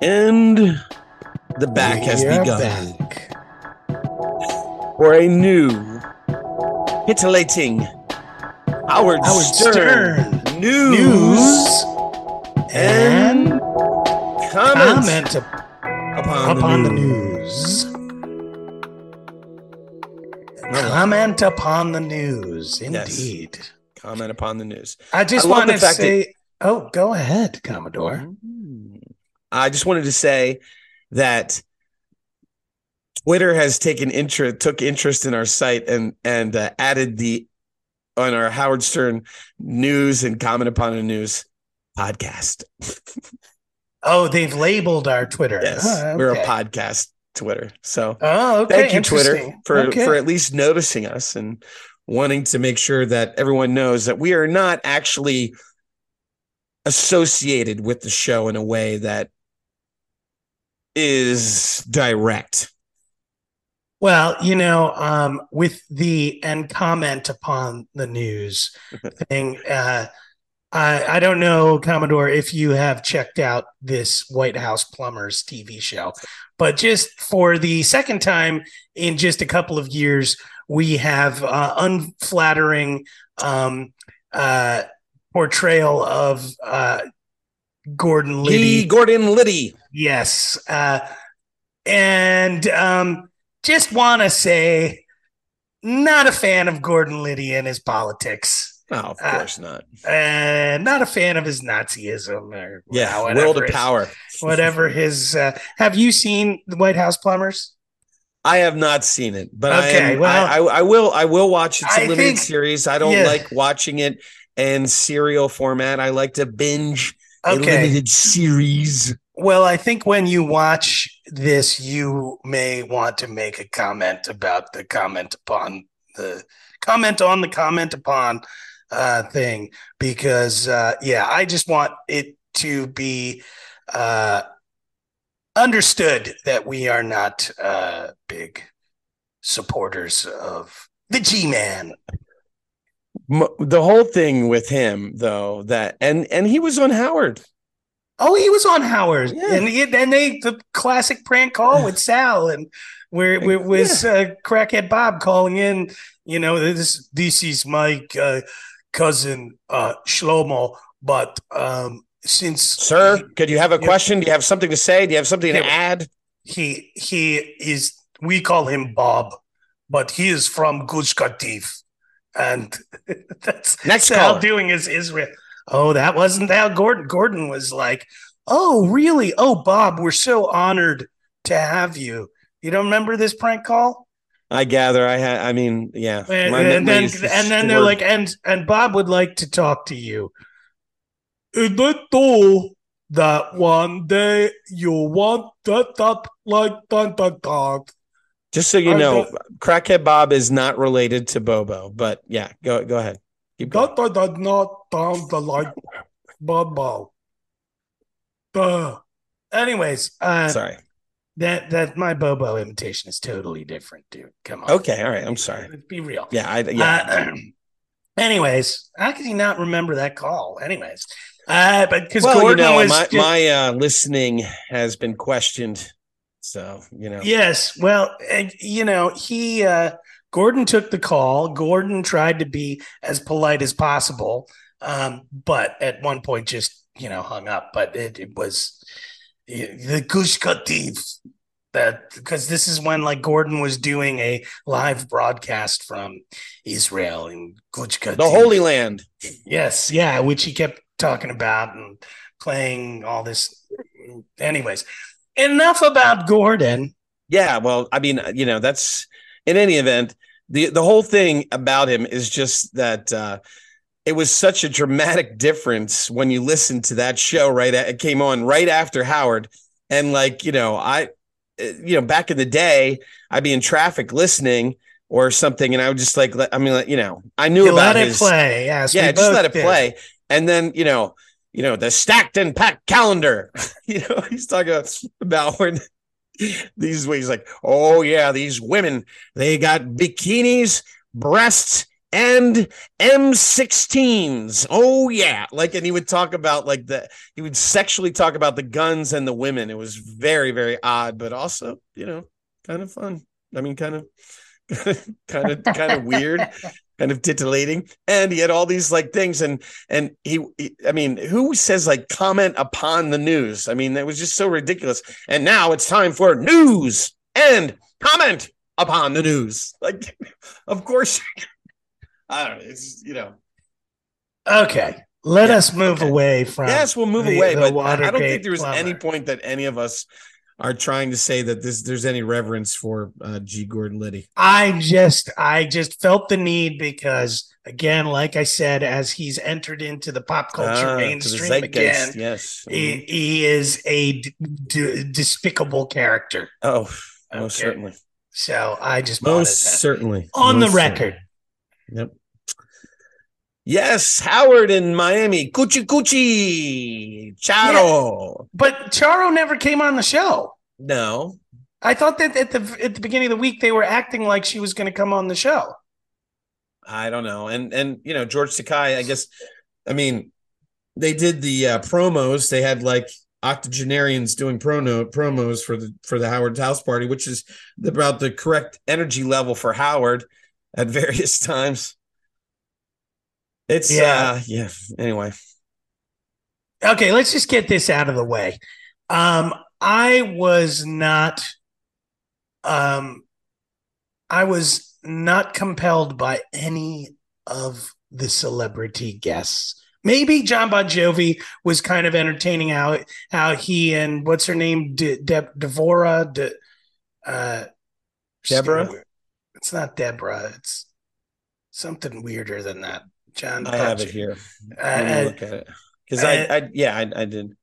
And the back has We are begun back. for a new, titillating Howard, Howard Stern, Stern news, News and and comment, comment upon, upon the the news. news. Comment upon the news, Yes. indeed. Comment upon the news. I just I want to fact that- say, oh, go ahead, Commodore. Mm-hmm. I just wanted to say that Twitter has taken interest, took interest in our site, and and uh, added the on our Howard Stern news and comment upon the news podcast. Oh, they've labeled our Twitter. Yes, Oh, we're a podcast Twitter. So Oh, okay. thank you, Twitter, for Okay. for at least noticing us and wanting to make sure that everyone knows that we are not actually associated with the show in a way that is direct. Well, you know, um, with the and comment upon the news thing, uh, I I don't know, Commodore, if you have checked out this White House Plumbers TV show, but just for the second time in just a couple of years, we have uh, unflattering um, uh, portrayal of uh, Gordon Liddy. Gordon Liddy. Yes. Uh, and um, just want to say, not a fan of Gordon Liddy and his politics. Oh, of Uh, course not. And not a fan of his Nazism or Yeah, whatever will to his- power. Whatever his. Uh, have you seen the White House Plumbers? I have not seen it, but I, Okay, am, well- I, I, I will. I will watch it. It's a I limited think- series. I don't yeah. like watching it in serial format. I like to binge a Okay. limited series. Well, I think when you watch this, you may want to make a comment about the comment upon the comment on the comment upon uh, thing because, uh, yeah, I just want it to be uh, understood that we are not uh, big supporters of the G Man. The whole thing with him, though, that and and he was on Howard. Oh, he was on Howard, Yeah. and he, and they the classic prank call with Sal, and where, where it was uh, crackhead Bob calling in. You know, this this is my uh, cousin uh, Shlomo, but um, since Sir, could you have a Yeah. question? Do you have something to say? Do you have something to add? he he is, we call him Bob, but he is from Gush Katif, and that's Next caller. doing is Israel. Oh, that wasn't Al Gordon. Gordon was like, "Oh, really? Oh, Bob, we're so honored to have you." You don't remember this prank call? I gather. I had. I mean, yeah. And, and then and then they're like, and and Bob would like to talk to you. Is it true that one day you want that that like that that that? Just so you I know, crackhead Bob is not related to Bobo. But yeah, go go ahead. Keep going. That does not sound like Bobo. Duh. Anyways, uh, Sorry. that that my Bobo imitation is totally different, dude. Come on. Okay. All right. I'm sorry. Let's be real. Yeah. I yeah. Uh, anyways, how could he not remember that call? Anyways, uh, but because well, Gordon you know, was my just- my uh, listening has been questioned. So you know. yes, well, and, you know, he uh, Gordon took the call. Gordon tried to be as polite as possible, um, but at one point just you know hung up. But it, it was the Gush Katif that because this is when like Gordon was doing a live broadcast from Israel in Katif. The Holy Land. Yes, yeah, which he kept talking about and playing all this. Anyways, enough about Gordon. Yeah, well, I mean, you know, that's in any event, the the whole thing about him is just that uh it was such a dramatic difference when you listen to that show right at, it came on right after Howard and like, you know, I you know, back in the day, I'd be in traffic listening or something and I would just like I mean, like, you know, I knew You about let it his play. Yes, yeah, just let it did. play. And then, you know, you know, the stacked and packed calendar. you know, he's talking about when these ways like, oh yeah, these women, they got bikinis, breasts, and M16s. Oh yeah, like and he would talk about like the he would sexually talk about the guns and the women. It was very very odd, but also you know kind of fun. I mean, kind of kind of kind of weird kind of titillating. And he had all these like things. And and he, he, i mean who says like comment upon the news? I mean that was just so ridiculous. And now it's time for news and comment upon the news. Like of course i don't know. It's you know. Okay. Let Yeah, us move okay. away from yes we'll move the- away the but I- i don't think there was any point that any of us are trying to say that this there's any reverence for uh g gordon liddy I just I just felt the need because again, like I said, as he's entered into the pop culture Ah, mainstream again, yes he, he is a d- d- despicable character. oh most certainly So I just most certainly on the record. certainly. Yep. Yes, Howard in Miami. Coochie coochie. Charo. But Charo never came on the show. No. I thought that at the at the beginning of the week they were acting like she was going to come on the show. I don't know. And and you know, George Takei, I guess I mean, they did the uh, promos. They had like octogenarians doing promo promos for the for the Howard House Party, which is about the correct energy level for Howard at various times. It's Yeah. uh yeah, anyway. Okay, let's just get this out of the way. Um, I was not, um, I was not compelled by any of the celebrity guests. Maybe Jon Bon Jovi was kind of entertaining how how he and what's her name, De, De, Devora, De, uh, Deborah? It's not Deborah. It's something weirder than that. John. I have it here. Me Uh, look at it. Because I, I yeah, I, I did.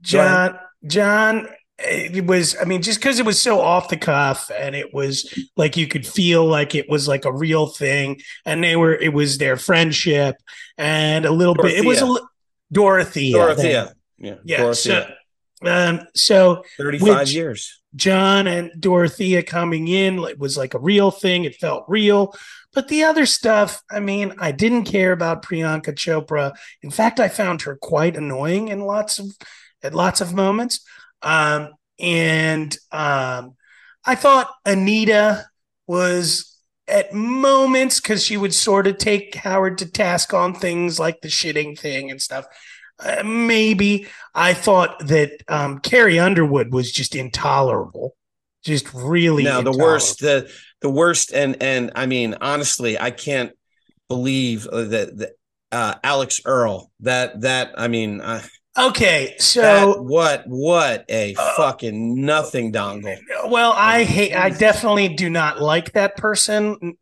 John, John, it was, I mean, just because it was so off the cuff and it was like you could feel like it was like a real thing and they were, it was their friendship and a little bit, it was a Dorothea. Dorothea. Dorothea. Yeah. Yeah. Dorothea. So, um, so 35 years. Jon and Dorothea coming in it was like a real thing. It felt real. But the other stuff, I mean, I didn't care about Priyanka Chopra. In fact, I found her quite annoying in lots of at lots of moments. Um, and um, I thought Anita was at moments because she would sort of take Howard to task on things like the shitting thing and stuff. Uh, maybe I thought that um, Carrie Underwood was just intolerable, just really. Now the worst, the the worst, and and I mean honestly, I can't believe uh, that that uh, Alix Earle. That that I mean, uh, Okay, that, so what what a Uh, fucking nothing dongle. well, I hate. I definitely do not like that person,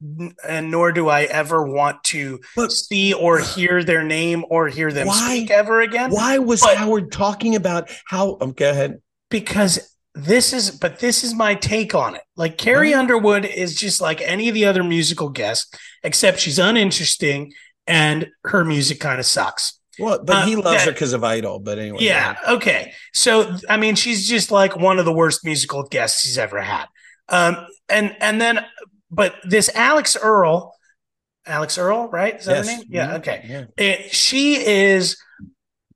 and nor do I ever want to But- see or hear their name or hear them Why? speak ever again. Why was But- Howard talking about how? Um, go ahead. because this is but this is my take on it like carrie underwood is just like any of the other musical guests except she's uninteresting and her music kind of sucks Well, but he loves yeah. her because of Idol. But anyway, go yeah okay so i mean she's just like one of the worst musical guests he's ever had um and and then but this alix earle alix earle right is that Yes. her name yeah Mhm. okay Yeah. it, she is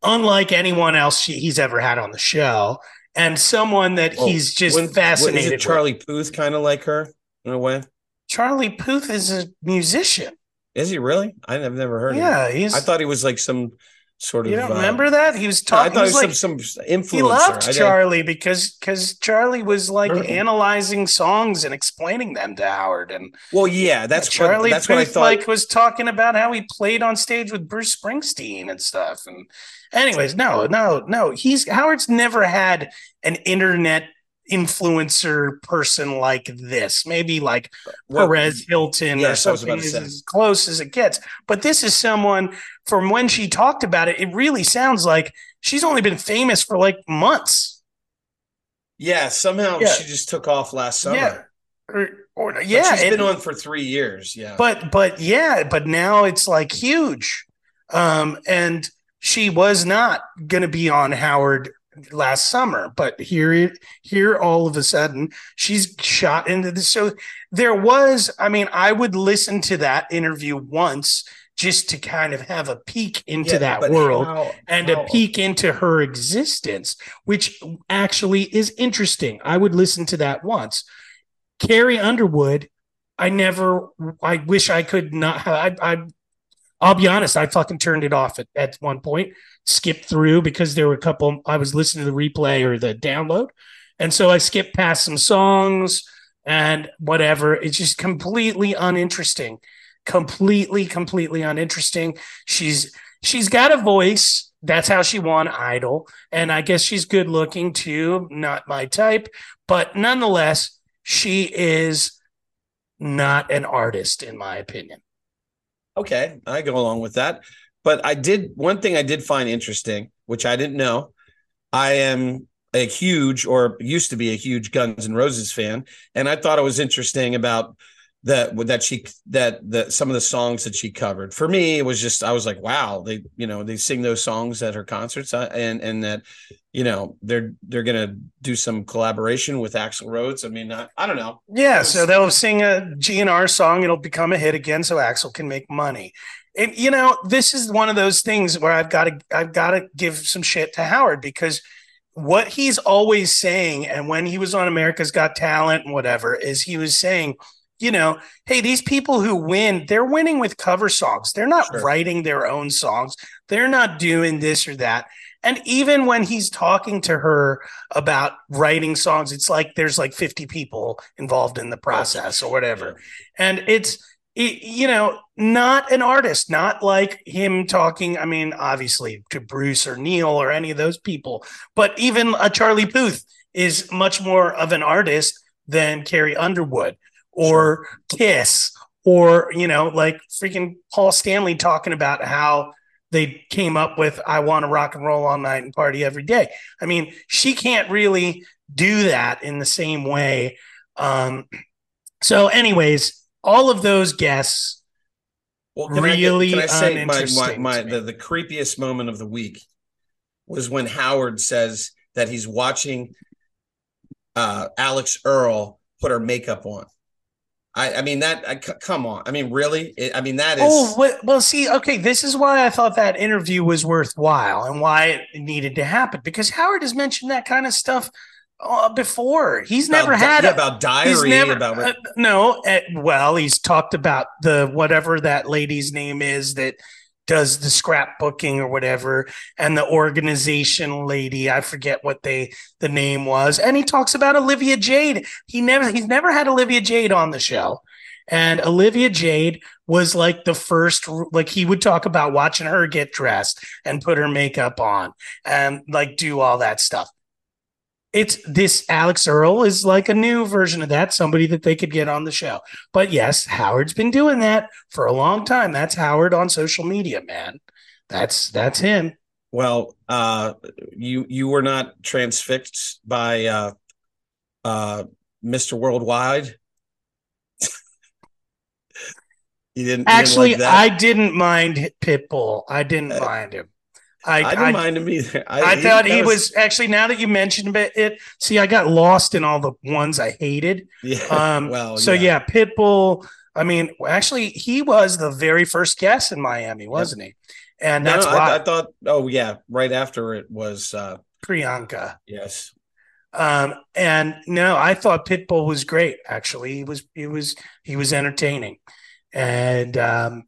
unlike anyone else she, he's ever had on the show and someone that Oh, he's just Wouldn't- fascinated What, it with. Charlie Puth kind of like her in a way? Charlie Puth is a musician. Is he really? I've never heard of him. Yeah, he's. I thought he was like some sort of. you don't uh, remember that he was no, I talking. thought he was was some like some influencer. he loved Charlie because because Charlie was like Really? analyzing songs and explaining them to Howard and Well, yeah, that's Charlie what, that's Puth what I thought. like was talking about how he played on stage with Bruce Springsteen and stuff. And anyways, no, no, no. He's Howard's never had an internet influencer person like this. Maybe like Well, Perez Hilton or yes, something is as close as it gets. But this is someone from when she talked about it, it really sounds like she's only been famous for like months. yeah, somehow Yeah. she just took off last summer. Yeah. Or, or But yeah, she's and- been on for three years. Yeah, but but yeah, but now it's like huge. Um, and she was not gonna be on Howard last summer. But here, here, all of a sudden, she's shot into the. So there was, I mean, I would listen to that interview once just to kind of have a peek into yeah, that world how, and how, a peek into her existence, which actually is interesting. I would listen to that once. Carrie Underwood, I never, I wish I could not, I, I, I'll be honest, I fucking turned it off at, at one point, skipped through because there were a couple, I was listening to the replay or the download. And so I skipped past some songs and whatever. It's just completely uninteresting completely, completely uninteresting. She's she's got a voice. That's how she won Idol. And I guess she's good looking too. Not my type, but nonetheless, she is not an artist, in my opinion. Okay, I go along with that. But I did one thing I did find interesting, which I didn't know. I am a huge or used to be a huge Guns N' Roses fan, and I thought it was interesting about that that she that that some of the songs that she covered. For me it was just i was like wow they you know they sing those songs at her concerts uh, and and that you know they're they're gonna do some collaboration with axl rose. I mean i, I don't know. Yeah was, so they'll sing a gnr song it'll become a hit again so axl can make money. And you know this is one of those things where i've got to i've got to give some shit to howard because what he's always saying and when he was on america's got talent and whatever is he was saying you know, hey, these people who win, they're winning with cover songs. They're not sure. writing their own songs. They're not doing this or that. And even when he's talking to her about writing songs, it's like there's like 50 people involved in the oh, process or whatever. And it's, it, you know, not an artist, not like him talking. I mean, obviously to Bruce or Neil or any of those people, but even a Charlie Puth is much more of an artist than Carrie Underwood or. Kiss or you know like freaking Paul Stanley talking about how they came up with I want to rock and roll all night and party every day. I mean, she can't really do that in the same way. Um, so, anyways, all of those guests well, really I, can I say my, my, my the, the creepiest moment of the week was when Howard says that he's watching uh, Alix Earle put her makeup on. I, I mean that. I, come on. I mean, really? It, I mean that is. Oh well, see, okay. This is why I thought that interview was worthwhile and why it needed to happen because Howard has mentioned that kind of stuff uh, before. He's about, never had yeah, a, about diary never, about uh, no. Uh, well, he's talked about the whatever that lady's name is that does the scrapbooking or whatever and the organization lady i forget what they the name was and he talks about olivia jade. He never he's never had olivia jade on the show. And olivia jade was like the first like he would talk about watching her get dressed and put her makeup on and like do all that stuff it's this Alix Earle is like a new version of that, somebody that they could get on the show. But yes, Howard's been doing that for a long time. That's Howard on social media, man. That's that's him. Well, uh, you you were not transfixed by uh, uh, Mr. Worldwide. you didn't actually. Didn't like I didn't mind Pitbull. I didn't uh, mind him. I, I didn't I, mind him either. I, I thought he, he was, was, actually. Now that you mentioned it, see, I got lost in all the ones I hated. Yeah. Um, well, so yeah. yeah, Pitbull. I mean, actually, he was the very first guest in Miami, wasn't he? And no, that's no, why I, I, thought. Oh yeah, right after it was uh, Priyanka. Yes. Um, and no, I thought Pitbull was great. Actually, he was. He was. He was entertaining, and um,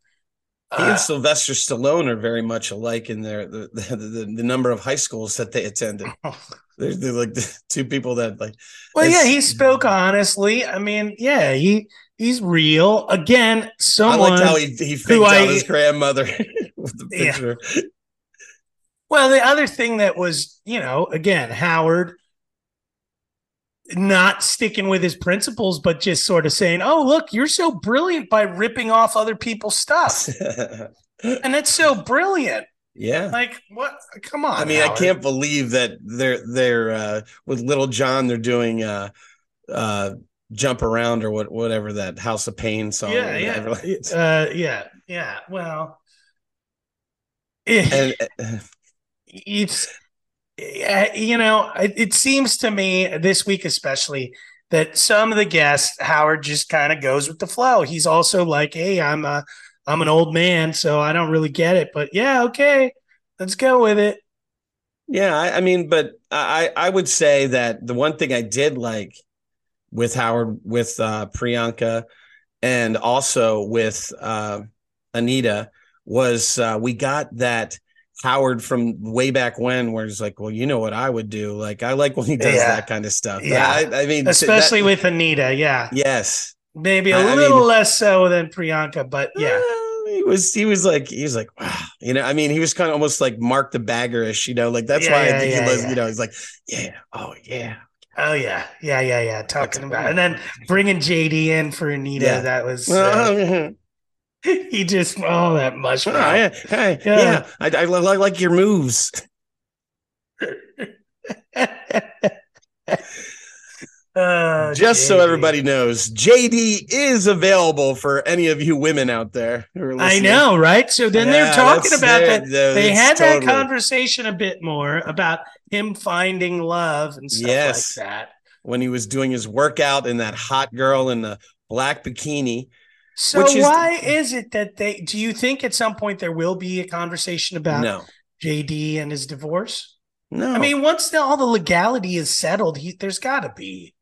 he and uh, Sylvester Stallone are very much alike in their the, the, the, the number of high schools that they attended. they're, they're, like the two people that like. Well, yeah, he spoke honestly. I mean, yeah, he he's real. Again, someone. I liked how he he faked out I, his grandmother with the picture. Yeah. Well, the other thing that was, you know, again, Howard not sticking with his principles, but just sort of saying, "Oh, look, you're so brilliant by ripping off other people's stuff," and it's so brilliant. Yeah, like what? Come on. I mean, Howard. I can't believe that they're they're uh, with Lil Jon. They're doing uh, uh, "Jump Around" or what, whatever that House of Pain song. Yeah, yeah, uh, yeah, yeah. Well, and, it's you know, it, it seems to me this week especially that some of the guests Howard just kind of goes with the flow. He's also like, "Hey, I'm a I'm an old man, so I don't really get it, but yeah, okay, let's go with it." Yeah, I, I mean, but I I would say that the one thing I did like with Howard with uh, Priyanka and also with uh, Anita was uh, we got that Howard from way back when, where he's like, "Well, you know what I would do? Like, I like when he does Yeah. that kind of stuff." Yeah. I, I mean, Especially that- with Anita, yeah. yes, Maybe a I- I little mean- less so than Priyanka, but yeah. Uh, he was he was like he was like wow you know I mean he was kind of almost like Mark the Baggerish you know like that's Yeah, why yeah, I think yeah, he was yeah. you know he's like yeah oh yeah Oh yeah, yeah, yeah, yeah. Talking about and then bringing JD in for Anita. Yeah. That was uh, oh he just oh that mush. Oh, mouth. yeah hey, Yeah. yeah I, I li- like your moves Oh, just so everybody knows JD is available for any of you women out there who are I know, right? So then they're talking about that. They had that conversation a bit more about him finding love and stuff Yes. like that. when he was doing his workout in that hot girl in the black bikini So is- why is it that they? Do you think at some point there will be a conversation about no JD and his divorce? no I mean, once the, all the legality is settled, he, there's got to be.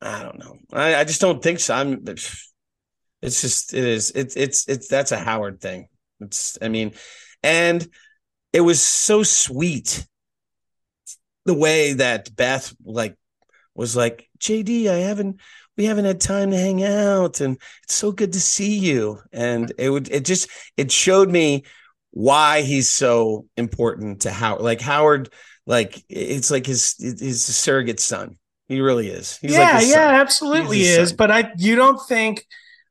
I don't know. I, I just don't think so. I'm. It's just it is. It's it's it's that's a Howard thing. It's I mean, and it was so sweet the way that Beth like was like JD. I haven't we haven't had time to hang out, and it's so good to see you. And it would it just it showed me why he's so important to Howard. Like Howard, like it's like his his surrogate son. He really is. He's yeah, like yeah, absolutely is. son. But I, you don't think?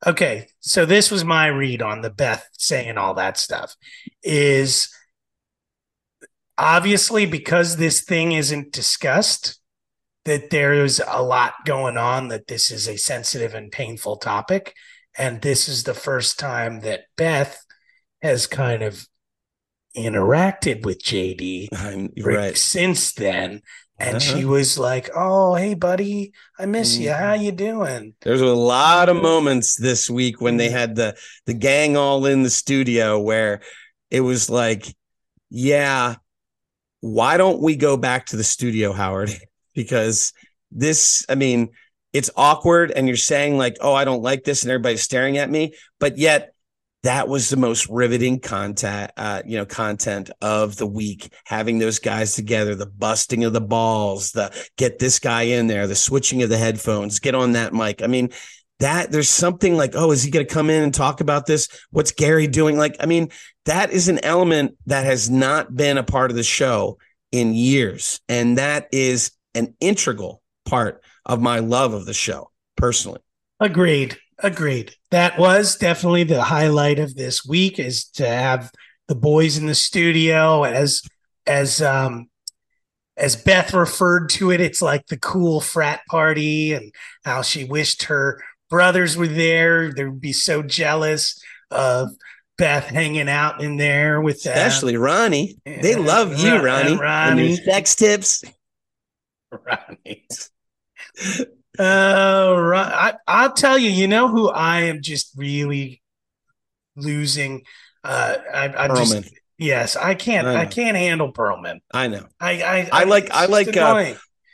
Okay, so this was my read on the Beth saying all that stuff. Is obviously because this thing isn't discussed, that there's a lot going on. That this is a sensitive and painful topic, and this is the first time that Beth has kind of interacted with JD right. since then. And Uh-huh. she was like, "Oh, hey, buddy, I miss you. How you doing?" There's a lot of moments this week when they had the the gang all in the studio where it was like, yeah, why don't we go back to the studio, Howard? Because this, I mean, it's awkward and you're saying like, "Oh, I don't like this," and everybody's staring at me, but yet that was the most riveting content, uh, you know, content of the week. Having those guys together, the busting of the balls, the get this guy in there, the switching of the headphones, get on that mic. I mean, that there's something like, oh, is he going to come in and talk about this? What's Gary doing? Like, I mean, that is an element that has not been a part of the show in years, and that is an integral part of my love of the show personally. Agreed. Agreed. That was definitely the highlight of this week is to have the boys in the studio as as um as Beth referred to it, it's like the cool frat party and how she wished her brothers were there. They would be so jealous of Beth hanging out in there with them. Especially Ronnie. They love you, Ronnie. Ronnie. And your sex tips. Ronnie. Uh, Ron, I, I'll tell you, you know who I am just really losing. Uh, I, I just yes, I can't, I I, can't handle Perlman. I know. I, I, I like- I like, uh.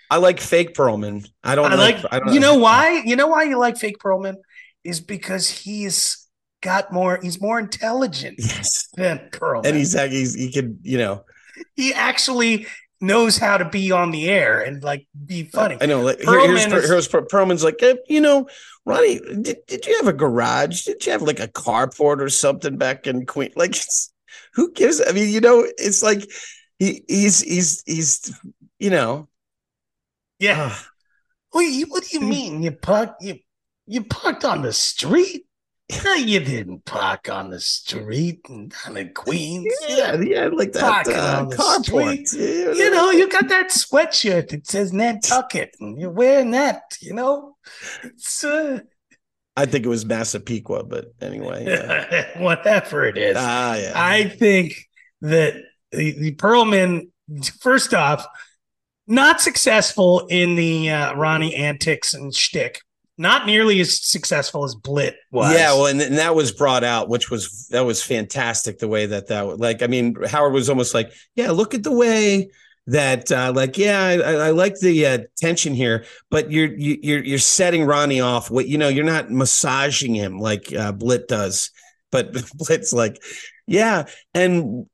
I like fake Perlman. I don't I like, I don't you know why? You know why you like fake Perlman is because he's got more. He's more intelligent Yes. than Perlman. And he's like he's he could, you know, he actually knows how to be on the air and like be funny. I know. Like, Perlman here's, is- here's Per- Perlman's like, eh, you know, Ronnie, did, did you have a garage? Did you have like a carport or something back in Queen? Like, it's, who gives? I mean, you know, it's like he he's he's he's you know, Yeah. ah, What, do you, what do you mean? You parked you you parked on the street? You didn't park on the street and down in Queens. yeah, yeah, like that uh, carport. You know, you got that sweatshirt that says Nantucket, and you're wearing that. You know, it's uh, I think it was Massapequa, but anyway, yeah. whatever it is. ah, yeah. I think that the, the Perlman, first off, not successful in the uh, Ronnie antics and shtick. Not nearly as successful as Blit was. Yeah, well, and, and that was brought out, which was that was fantastic. The way that that like, I mean, Howard was almost like, yeah, look at the way that uh, like yeah I, I like the uh, tension here but you're you, you're you're setting ronnie off what you know you're not massaging him like uh, blit does but blit's like yeah and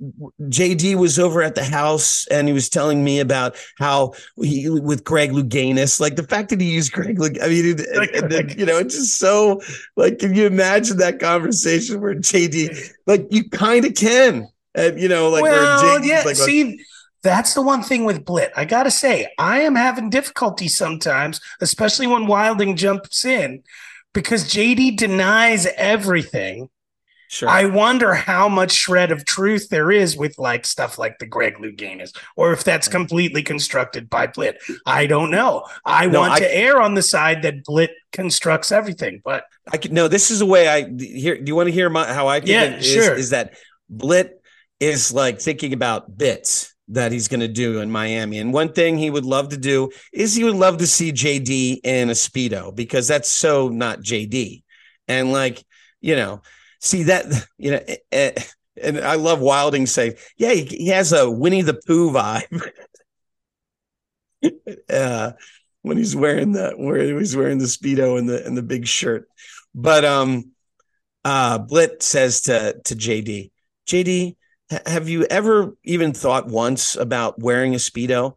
jd was over at the house and he was telling me about how he with greg louganis like the fact that he used greg Lug- i mean and, and then, you know it's just so like can you imagine that conversation where jd like you kind of can and you know like well, JD's yeah like see that's the one thing with Blit. I got to say, I am having difficulty sometimes, especially when Wilding jumps in, because JD denies everything. Sure. I wonder how much shred of truth there is with like stuff like the Greg Louganis, or if that's mm. completely constructed by Blit. I don't know. I No, want I- to err on the side that Blit constructs everything, but I could no. This is a way I hear. Do you want to hear my how I Yeah, is, sure. Is that Blit is like thinking about bits that he's going to do in Miami, and one thing he would love to do is he would love to see JD in a speedo because that's so not JD, and like you know, see that you know. and I love Wilding saying, "Yeah, he, he has a Winnie the Pooh vibe." uh, when he's wearing the where he's wearing the speedo and the and the big shirt. But um uh Blit says to to JD, JD, have you ever even thought once about wearing a speedo?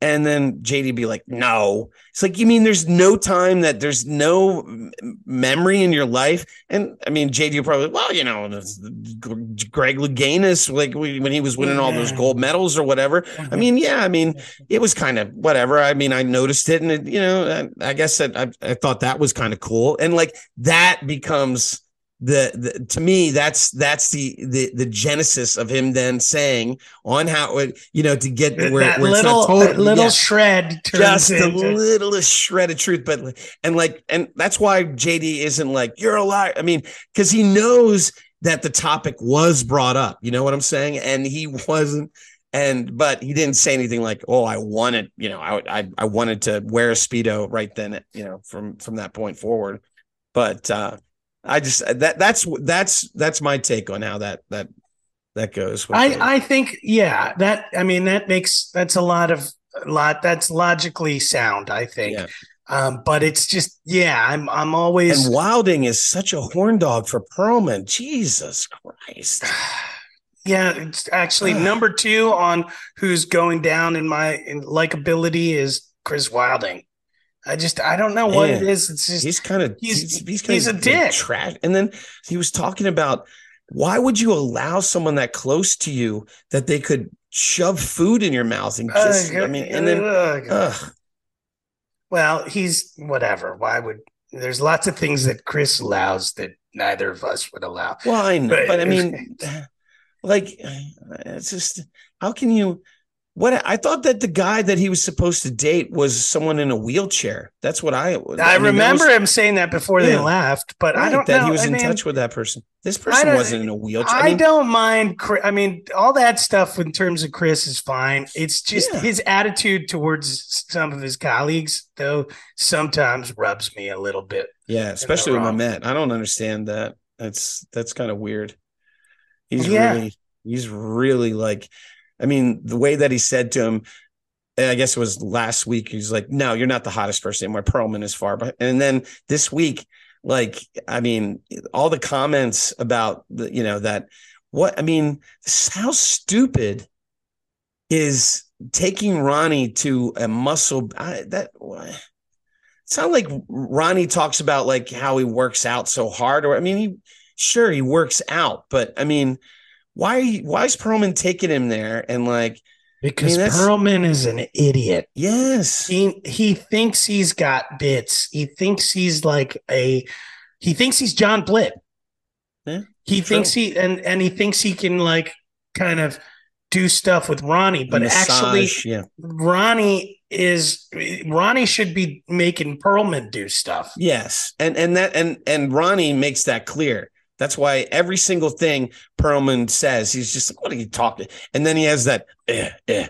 And then JD be like, no. It's like, you mean there's no time that there's no memory in your life? And I mean, JD will probably, well, you know, Greg Louganis, like when he was winning all those gold medals or whatever. I mm-hmm. mean, yeah, I mean, it was kind of whatever. I mean, I noticed it, and it, you know, I, I guess that I, I thought that was kind of cool, and like that becomes the, the to me that's that's the the the genesis of him then saying on how it you know to get where, that where little not total, that little yeah, shred just into littlest shred of truth, but and like and that's why JD isn't like you're a liar. I mean, because he knows that the topic was brought up. You know what I'm saying? And he wasn't and but he didn't say anything like oh i wanted you know i i, I wanted to wear a speedo right then you know from from that point forward but uh i just that that's that's that's my take on how that that that goes with the- I, I think yeah that I mean that makes that's a lot of a lot that's logically sound I think. Yeah. um but it's just yeah I'm I'm always and wilding is such a horn dog for perlman. Jesus christ. Yeah it's actually number two on who's going down in my in likability is Chris Wilding I just I don't know what Yeah. is it's just he's kind of he's- he's he's, he's a dick. trash and then he was talking about why would you allow someone that close to you that they could shove food in your mouth and kiss Ugh, i mean and then ugh. ugh. Well, he's whatever. Why would there's lots of things that Chris allows that neither of us would allow. Well, I know, But- but I mean, like, it's just how can you? What I thought that the guy that he was supposed to date was someone in a wheelchair. That's what I. I, mean, that remember was- him saying that before they left, but I don't that know. he was I in mean, touch with that person. This person wasn't in a wheelchair. I, I, mean, don't mind. I mean, all that stuff in terms of Chris is fine. It's just Yeah. his attitude towards some of his colleagues, though, sometimes rubs me a little bit. yeah, especially with wrong. Mamet. I don't understand that. That's that's kind of weird. He's Yeah. really, he's really like, I mean, the way that he said to him, eh, I guess it was last week. He's like, "No, you're not the hottest person anymore." Perlman is far, but and then this week, like, I mean, all the comments about the, you know, that what I mean, how stupid is taking Ronnie to a muscle I, that. It sounds like Ronnie talks about like how he works out so hard, or I mean, he sure he works out, but I mean, why why is Perlman taking him there and like Because that's- Perlman is an idiot. yes He he thinks he's got bits. He thinks he's like a he thinks he's John Blitt. Yeah, he true. thinks he and and he thinks he can like kind of do stuff with Ronnie, but actually yeah Ronnie is Ronnie should be making Perlman do stuff. yes and and that and and Ronnie makes that clear. That's why every single thing Perlman says, he's just like, "What are you talking?" And then he has that, eh, eh,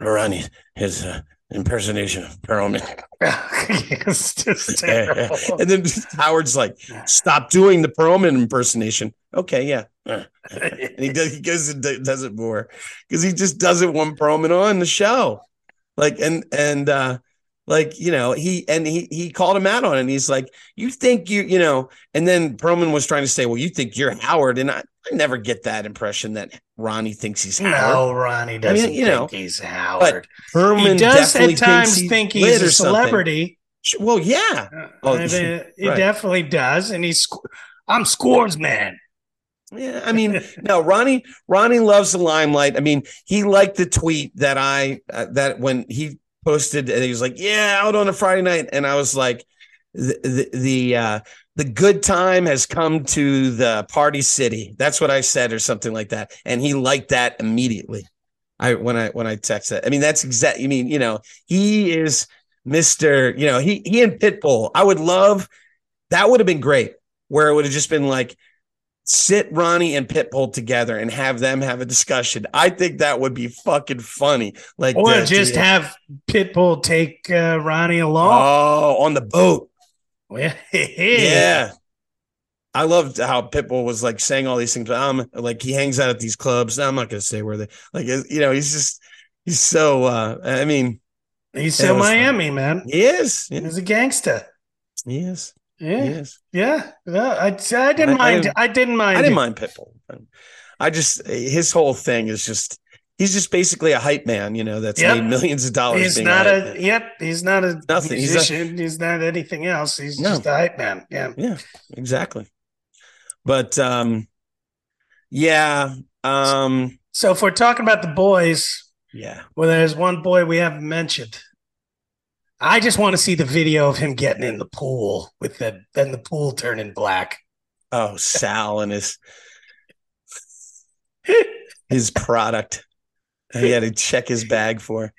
Ronnie, his uh, impersonation of Perlman. it's just terrible. and then Howard's like, stop doing the Perlman impersonation. Okay, yeah. and he does he goes and does it more because he just doesn't want Perlman on the show. Like and and uh like you know he and he he called him out on it and he's like you think you you know and then Perlman was trying to say well you think you're Howard and I, I never get that impression that Ronnie thinks he's Howard. No, Ronnie doesn't I mean, you think know, he's Howard. Perlman He does definitely at times thinks think he's a something. celebrity. Well, yeah. Oh, I mean, he right. definitely does, and he's I'm scores man. Yeah, I mean, no, Ronnie. Ronnie loves the limelight. I mean, he liked the tweet that I uh, that when he posted, and he was like, "Yeah, out on a Friday night," and I was like, "the the the, uh, the good time has come to the party city." That's what I said, or something like that, and he liked that immediately. I when I when I texted, I mean, that's exact. I mean, you know, he is Mister. You know, he he and Pitbull. I would love that. Would have been great. Where it would have just been like sit Ronnie and Pitbull together and have them have a discussion. I think that would be fucking funny. Like Or the- just the- have Pitbull take uh, Ronnie along. oh on the boat. yeah. Yeah. I loved how Pitbull was like saying all these things. Um, like he hangs out at these clubs. I'm not gonna say where they like. You know, he's just he's so. uh I mean, He's so fun. Miami, man. he is. Yeah, He's a gangster. he is. Yeah. Yeah. Yeah. I, I didn't I- mind. I didn't mind. I didn't mind Pitbull. I just his whole thing is just he's just basically a hype man. You know, that's Yep. made millions of dollars. He's not a. man. Yep. He's not a Nothing. He's a- He's, not anything else. He's No. just a hype man. Yeah. Yeah, exactly. But um yeah, um So if we're talking about the boys, yeah. well, there's one boy we haven't mentioned. I just want to see the video of him getting in the pool with the then the pool turning black. Oh, Sal and his his product. He had to check his bag for.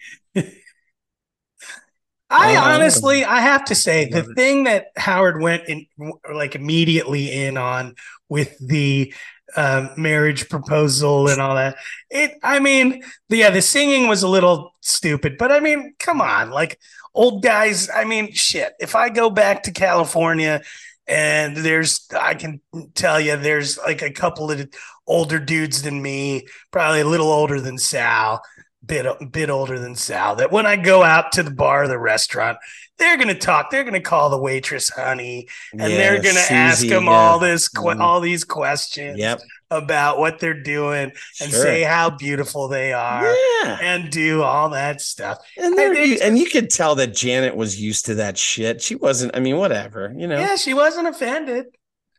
I Oh. honestly, I have to say, the thing that Howard went in, like immediately in on with the um, marriage proposal and all that. It, I mean, the, yeah, the singing was a little stupid, but I mean, come on, like old guys. I mean, shit. If I go back to California and there's, I can tell you, there's like a couple of older dudes than me, probably a little older than Sal bit bit older than Sal. That when I go out to the bar or the restaurant, they're gonna talk. They're gonna call the waitress honey, and they're gonna ask them yeah. all this Mhm. all these questions Yep. About what they're doing and Sure. say how beautiful they are Yeah. and do all that stuff. And there you, and you could tell that Janet was used to that shit. She wasn't, I mean, whatever, you know. Yeah, she wasn't offended.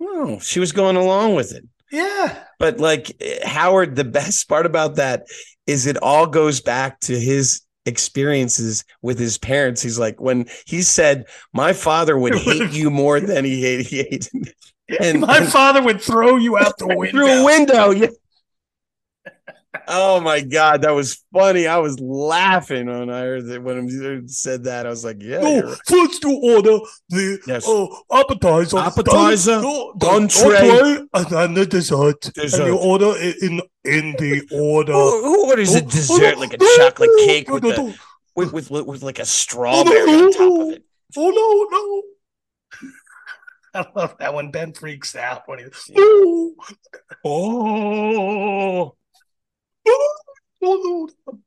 No, she was going along with it. Yeah, But like Howard, the best part about that is it all goes back to his experiences with his parents. He's like, when he said, My father would hate you more than he hated, he hated me." And, my and father would throw you out the window. through a window. Yeah. Oh my god, that was funny. I was laughing when I heard that when he said that. I was like, "Yeah, No, right. first you order the Yes. oh, appetizer, Appetizer, no, the entree, and then the dessert. Dessert. And you order it in in the order. who, who orders oh, a Oh, dessert oh, like a no, chocolate no, cake with, the, with, with with with like a oh, strawberry on top of it?" Oh no, no. I love that when Ben freaks out when he oh, no, Oh. no.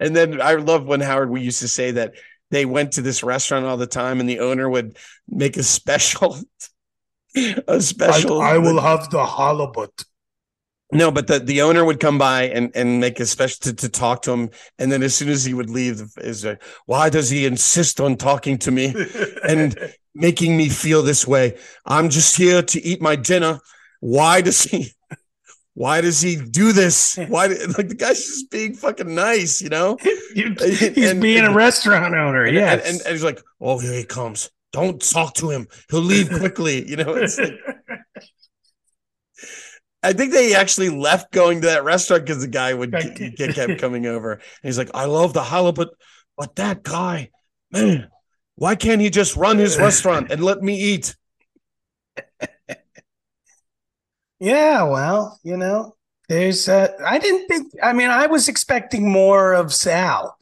And then I love when Howard we used to say that they went to this restaurant all the time, and the owner would make a special, a special. I, I will have the halibut. No, but the, the owner would come by and, and make a special to, to talk to him, and then as soon as he would leave, is like, why does he insist on talking to me and making me feel this way? I'm just here to eat my dinner. Why does he? Why does he do this? Why like the guy's just being fucking nice, you know? He's And- being a restaurant owner. And, Yes. and, and, and he's like, oh, here he comes. Don't talk to him. He'll leave quickly. You know, it's like, I think they actually left going to that restaurant because the guy would ke- kept coming over. And he's like, I love the halibut, but that guy, man, why can't he just run his restaurant and let me eat? Yeah, well, you know, there's uh I didn't think I mean, I was expecting more of Sal.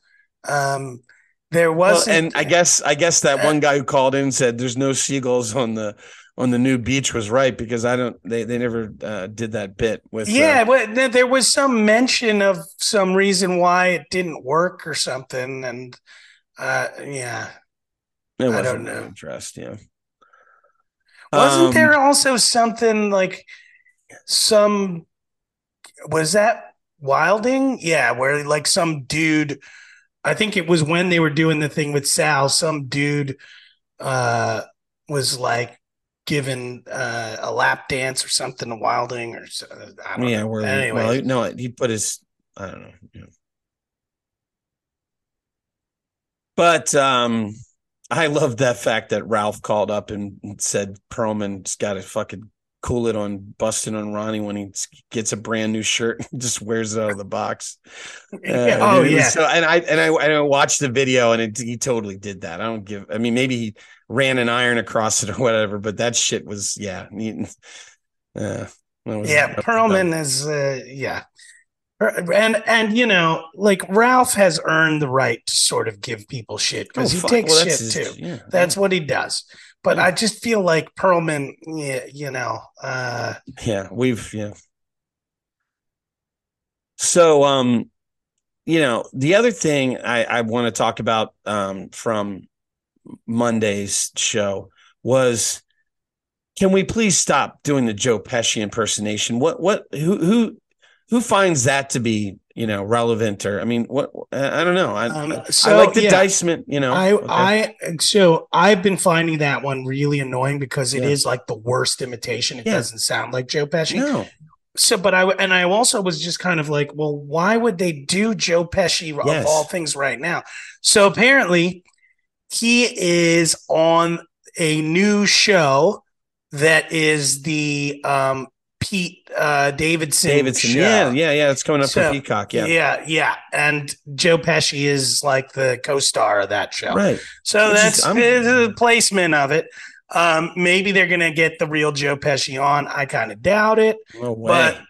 Um, there Well, was and I guess I guess that one guy who called in said there's no seagulls on the on the new beach was right because I don't they they never uh, did that bit with uh, yeah, th- there was some mention of some reason why it didn't work or something, and uh, yeah, it I don't know. addressed yeah wasn't Um, there also something like some was that Wilding? Yeah, where like some dude. I think it was when they were doing the thing with Sal. Some dude uh, was like given uh, a lap dance or something to Wilding or so, I don't yeah know. where Anyway, well no he put his I don't know yeah. but um I love that fact that Ralph called up and said Perlman's got to fucking cool it on busting on Ronnie when he gets a brand new shirt and just wears it out of the box. Uh, oh yeah, So, and I and I and I watched the video and it, he totally did that. I don't give. I mean, maybe he ran an iron across it or whatever, but that shit was yeah. he- uh, that was- yeah. that Perlman is uh, yeah, and and you know like Ralph has earned the right to sort of give people shit because Oh, he fuck. takes Well, shit his- too. Yeah, That's what he does. But I just feel like Perlman, yeah, you know, uh, yeah. We've yeah. So um, you know, the other thing I I want to talk about um from Monday's show was can we please stop doing the Joe Pesci impersonation? What what who who who finds that to be you know relevant or I mean what I don't know I Um, I like the yeah. dicement you know I, Okay. I, so I've been finding that one really annoying because it is Yeah. like the worst imitation. It Yeah. doesn't sound like Joe Pesci. no So, but I, and I also was just kind of like, well, why would they do Joe Pesci Yes. of all things right now? So apparently he is on a new show that is the, um, Pete, uh, Davidson, Davidson show. yeah yeah yeah it's coming up So, for Peacock yeah Yeah, yeah. And Joe Pesci is like the co-star of that show. right So Which that's the placement of it. Um, maybe they're gonna get the real Joe Pesci on. I kind of doubt it, no way but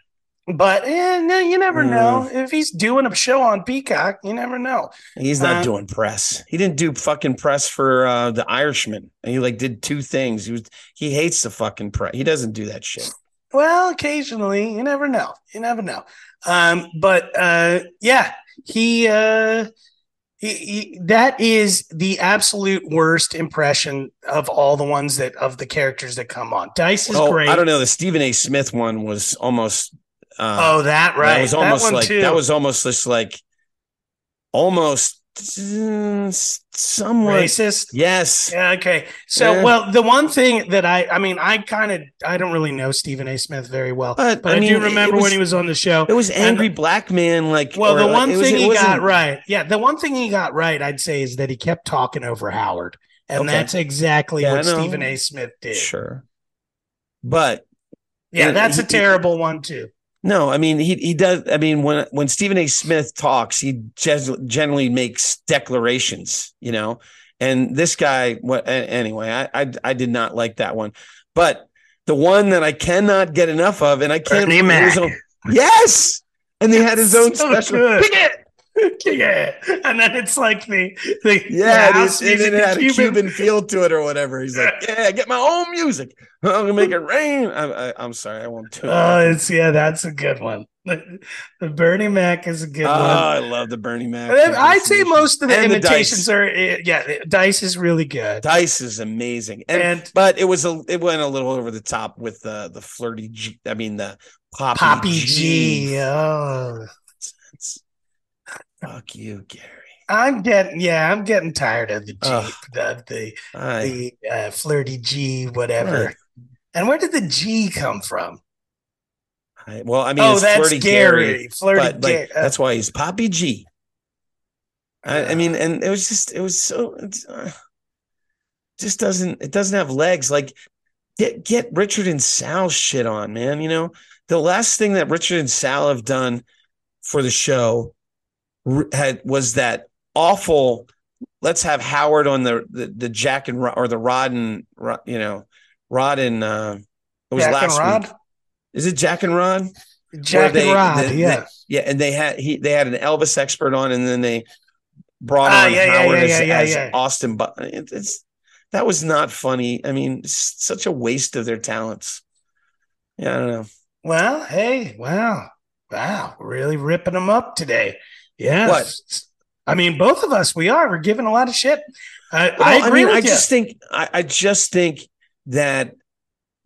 but eh, no, you never Mm. know. If he's doing a show on Peacock, you never know. He's not Uh, doing press. He didn't do fucking press for uh, the Irishman. And he like did two things. He was he hates the fucking press. He doesn't do that shit. Well, occasionally, you never know. You never know. Um, but uh, yeah, he, uh, he, he that is the absolute worst impression of all the ones that of the characters that come on. Dice is Oh, great. I don't know. The Stephen A. Smith one was almost. Uh, Oh, that right. That was almost one like too. that was almost just like almost somewhat. racist. Yes. Yeah, okay. So, Yeah. well, the one thing that I, I mean, I kind of, I don't really know Stephen A. Smith very well, But, but I, mean, do remember was, when he was on the show. It was and- angry black man. Like Well, the one was- thing it he got right, yeah, the one thing he got right, I'd say, is that he kept talking over Howard, and Okay. that's exactly Yeah, what Stephen A. Smith did. Sure. But Yeah, that's a terrible one too. No, I mean he he does. I mean when when Stephen A. Smith talks, he gen- generally makes declarations, you know. And this guy, what anyway? I, I I did not like that one, but the one that I cannot get enough of, and I can't. Bernie it was Mac. on- yes, and they had his own So special. good. Pick it! yeah, and then it's like the the Yeah, the house and, it, it had Cuban- a Cuban feel to it or whatever. He's like, "Yeah, get my own music. I'm gonna make it rain." I, I, I'm sorry, I won't do it. Oh, it's yeah, that's a good one. The, the Bernie Mac is a good Oh, one. I love the Bernie Mac. I'd say most of the And imitations Dice. are eh, yeah. Dice is really good, Dice is amazing, and, and but it was a it went a little over the top with the the flirty. G, I mean the poppy, Poppy G. G. Oh, Fuck you, Gary. I'm getting yeah. I'm getting tired of the G, Ugh. the the, I, the uh, flirty G, whatever. Right. And where did the G come from? I well, I mean, oh, it's that's flirty Gary. Gary, Flirty but like Gary. that's why he's Poppy G. I, I Uh, mean, and it was just it was so it's, uh, just doesn't it doesn't have legs. Like get get Richard and Sal shit on, man. You know the last thing that Richard and Sal have done for the show had was that awful. Let's have Howard on the the, the Jack and Rod or the Rod and you know Rod and uh, it was Jack last week. Is it Jack and Rod? Jack they- and Rod. they- yeah. they- yeah, and they had he they had an Elvis expert on, and then they brought Ah, on yeah, Howard yeah, as, yeah, as yeah. Austin, but it, it's that was not funny. I mean, it's such a waste of their talents. Yeah, I don't know. Well, hey, wow, wow, really ripping them up today. Yeah. What? I mean, both of us, we are. We're giving a lot of shit. I, Well, I agree mean, with I you. just think I, I just think that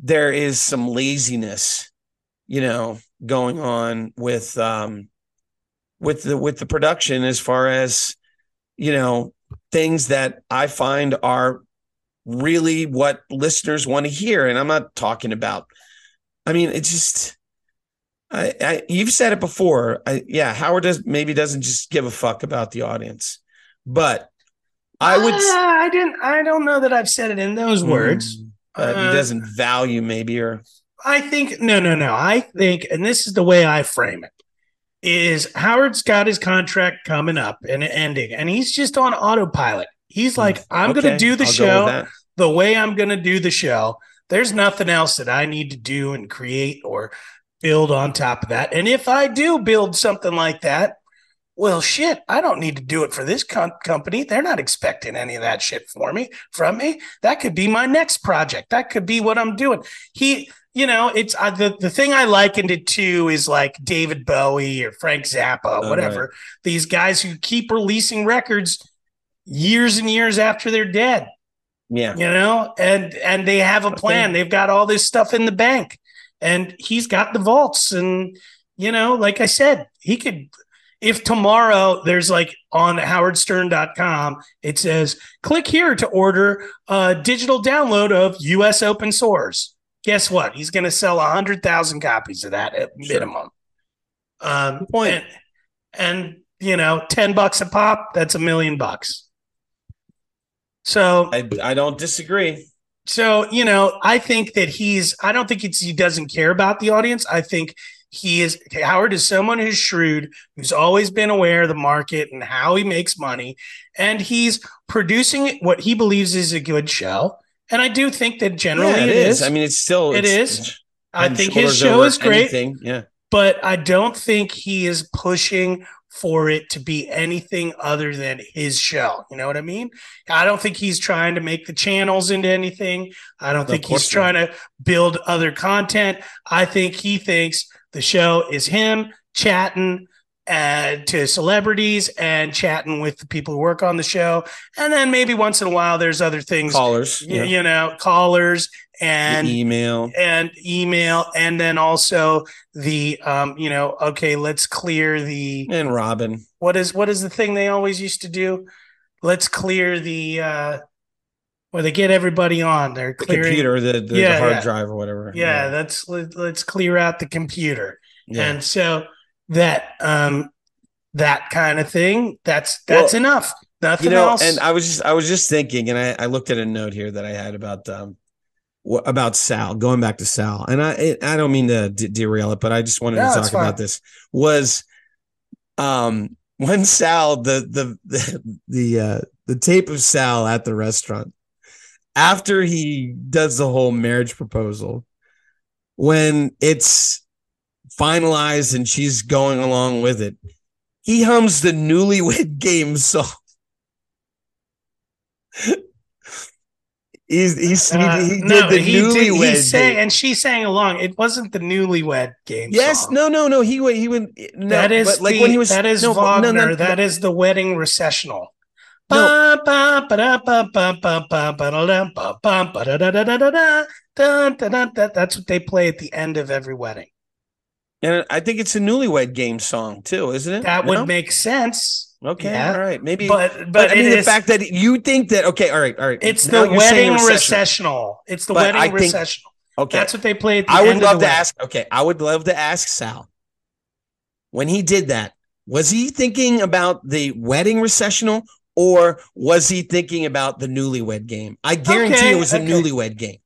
there is some laziness, you know, going on with um with the with the production as far as you know things that I find are really what listeners want to hear. And I'm not talking about. I mean, it's just. I, I you've said it before. I, yeah, Howard does maybe doesn't just give a fuck about the audience, but I would. Ah, I didn't. I don't know that I've said it in those words. Mm, but he Uh, doesn't value maybe or I think no, no, no. I think, and this is the way I frame it: is Howard's got his contract coming up and ending, and he's just on autopilot. He's like, I'm going to do the I'll show the way I'm going to do the show. There's nothing else that I need to do and create or build on top of that. And if I do build something like that, well, shit, I don't need to do it for this com- company. They're not expecting any of that shit for me, from me. That could be my next project. That could be what I'm doing. He, you know, it's uh, the the thing I likened it to is like David Bowie or Frank Zappa, Oh, whatever. These guys who keep releasing records years and years after they're dead Yeah. you know and and they have a plan they've got all this stuff in the bank and he's got the vaults and you know like i said he could if tomorrow there's like on howardstern.com it says click here to order a digital download of us open source guess what he's going to sell 100000 copies of that at Sure. minimum um point. and, and you know 10 bucks a pop that's a million bucks so I I don't disagree. So, you know, I think that he's, I don't think it's, he doesn't care about the audience. I think he is, Howard is someone who's shrewd, who's always been aware of the market and how he makes money. And he's producing what he believes is a good show. And I do think that generally yeah, it is. I mean, it's still It it's- is. I think his show is great, anything. Yeah. but I don't think he is pushing for it to be anything other than his show. You know what I mean? I don't think he's trying to make the channels into anything. I don't think he's trying to build other content. I think he thinks the show is him chatting uh, to celebrities and chatting with the people who work on the show. And then maybe once in a while, there's other things, Callers. y- Yeah. you know, callers and email. and email and then also the um you know okay let's clear the And Robin. what is what is the thing they always used to do let's clear the uh where they get everybody on they're The computer, the, the, Yeah, the hard yeah. drive or whatever. yeah that's let, let's clear out the computer Yeah. and so that um that kind of thing. That's that's Well, enough. Nothing you know, else. and I was just I was just thinking, and I, I looked at a note here that I had about um about Sal, going back to Sal, and I it, I don't mean to de- derail it, but I just wanted No, to talk about this. Was um when Sal the the the the uh the tape of Sal at the restaurant after he does the whole marriage proposal when it's finalized and she's going along with it. He hums the newlywed game song. He's, he's, he, he, uh, did no, the newlywed. Did, he sang, and she sang along. It wasn't the newlywed game. Yes, song. no, no, no. He went. He went. No, that is the, like when he was. That is no, Wagner. No, no, that is the wedding recessional. That's what they play at the end of every wedding. And I think it's a newlywed game song too, isn't it? That No? would make sense. Okay, yeah. all right, maybe. But but, but I mean, the is- fact that you think that okay, all right, all right. it's now the wedding recession. recessional. It's the But wedding I think- recessional. Okay, That's what they play at the I would love to wedding. ask. Okay, I would love to ask Sal when he did that. Was he thinking about the wedding recessional, or was he thinking about the newlywed game? I guarantee Okay, it was a okay. newlywed game.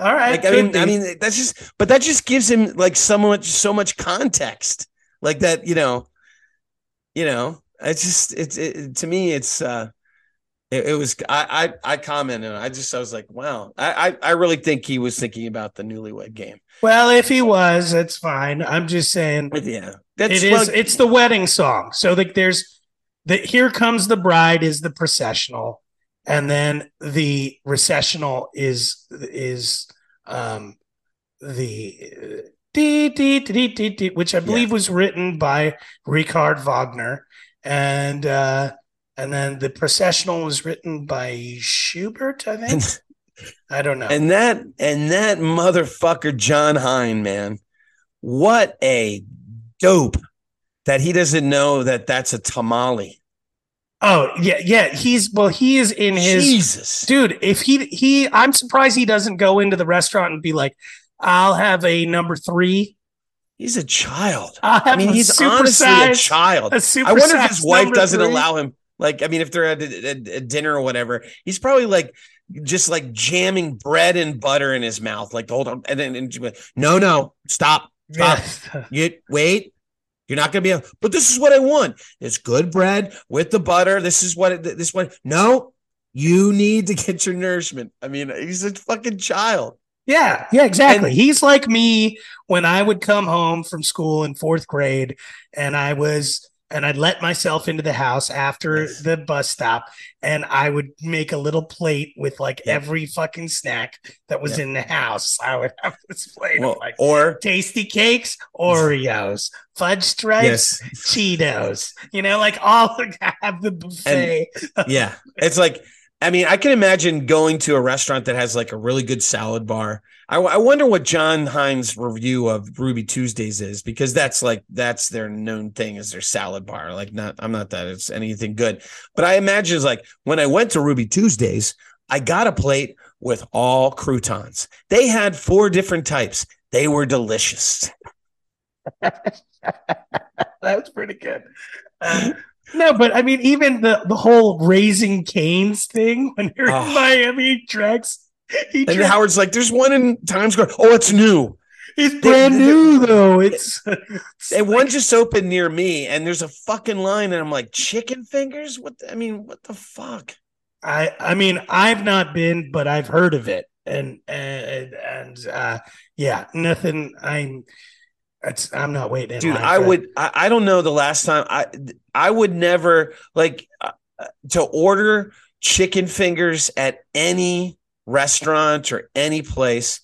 All right. Like I mean, be. I mean that's just, but that just gives him like so much, so much context, like that. You know, you know, it's just it's it, to me, it's uh, it, it was I I I commented, I just I was like, wow, I, I I really think he was thinking about the newlywed game. well, if he was, it's fine. I'm just saying But yeah, that's it is well, it's the wedding song so like there's the here comes the bride is the processional, and then the recessional is is um the dee, dee, dee, dee, dee, which I believe Yeah. was written by Richard Wagner, and uh, and then the processional was written by Schubert. I think I don't know. and that and that motherfucker Jon Hein, man, what a dope that he doesn't know that that's a tamale. Oh yeah, yeah. He's well, he is in his Jesus, dude. If he he, I'm surprised he doesn't go into the restaurant and be like, "I'll have a number three. he's a child. I mean, a he's honestly a child. a I wonder if his wife doesn't three. allow him. Like, I mean, if they're at a, a- dinner or whatever, he's probably like just like jamming bread and butter in his mouth, like the whole time. And then, and, no, no, stop, stop. Yeah. You wait. You're not gonna be able. But this is what I want. It's good bread with the butter. This is what it, this one. No, you need to get your nourishment. I mean, he's a fucking child. Yeah, yeah, exactly. And- He's like me when I would come home from school in fourth grade and I was and I'd let myself into the house after Yes. the bus stop and I would make a little plate with like every fucking snack that was in the house. I would have this plate Well, of like or Tastykakes, Oreos, fudge stripes, yes, Cheetos, you know, like all have the buffet. yeah. It's like, I mean, I can imagine going to a restaurant that has like a really good salad bar. I, I wonder what Jon Hein's review of Ruby Tuesdays is because that's like that's their known thing is their salad bar. Like, not I'm not that it's anything good, but I imagine it's like when I went to Ruby Tuesdays, I got a plate with all croutons. They had four different types. They were delicious. that was pretty good. Uh, no, but I mean, even the the whole Raising Cane's thing when you're Oh. in Miami, he drinks. He And Howard's like, "There's one in Times Square. Oh, it's new." it's brand new though. It's, it's And like- one just opened near me, and there's a fucking line, and I'm like, chicken fingers? What? The, I mean, what the fuck? I I mean, I've not been, but I've heard of it, and and and uh, yeah, nothing. I'm. It's, I'm not waiting. Dude, line I for- would. I, I don't know the last time I. I would never like uh, to order chicken fingers at any restaurant or any place.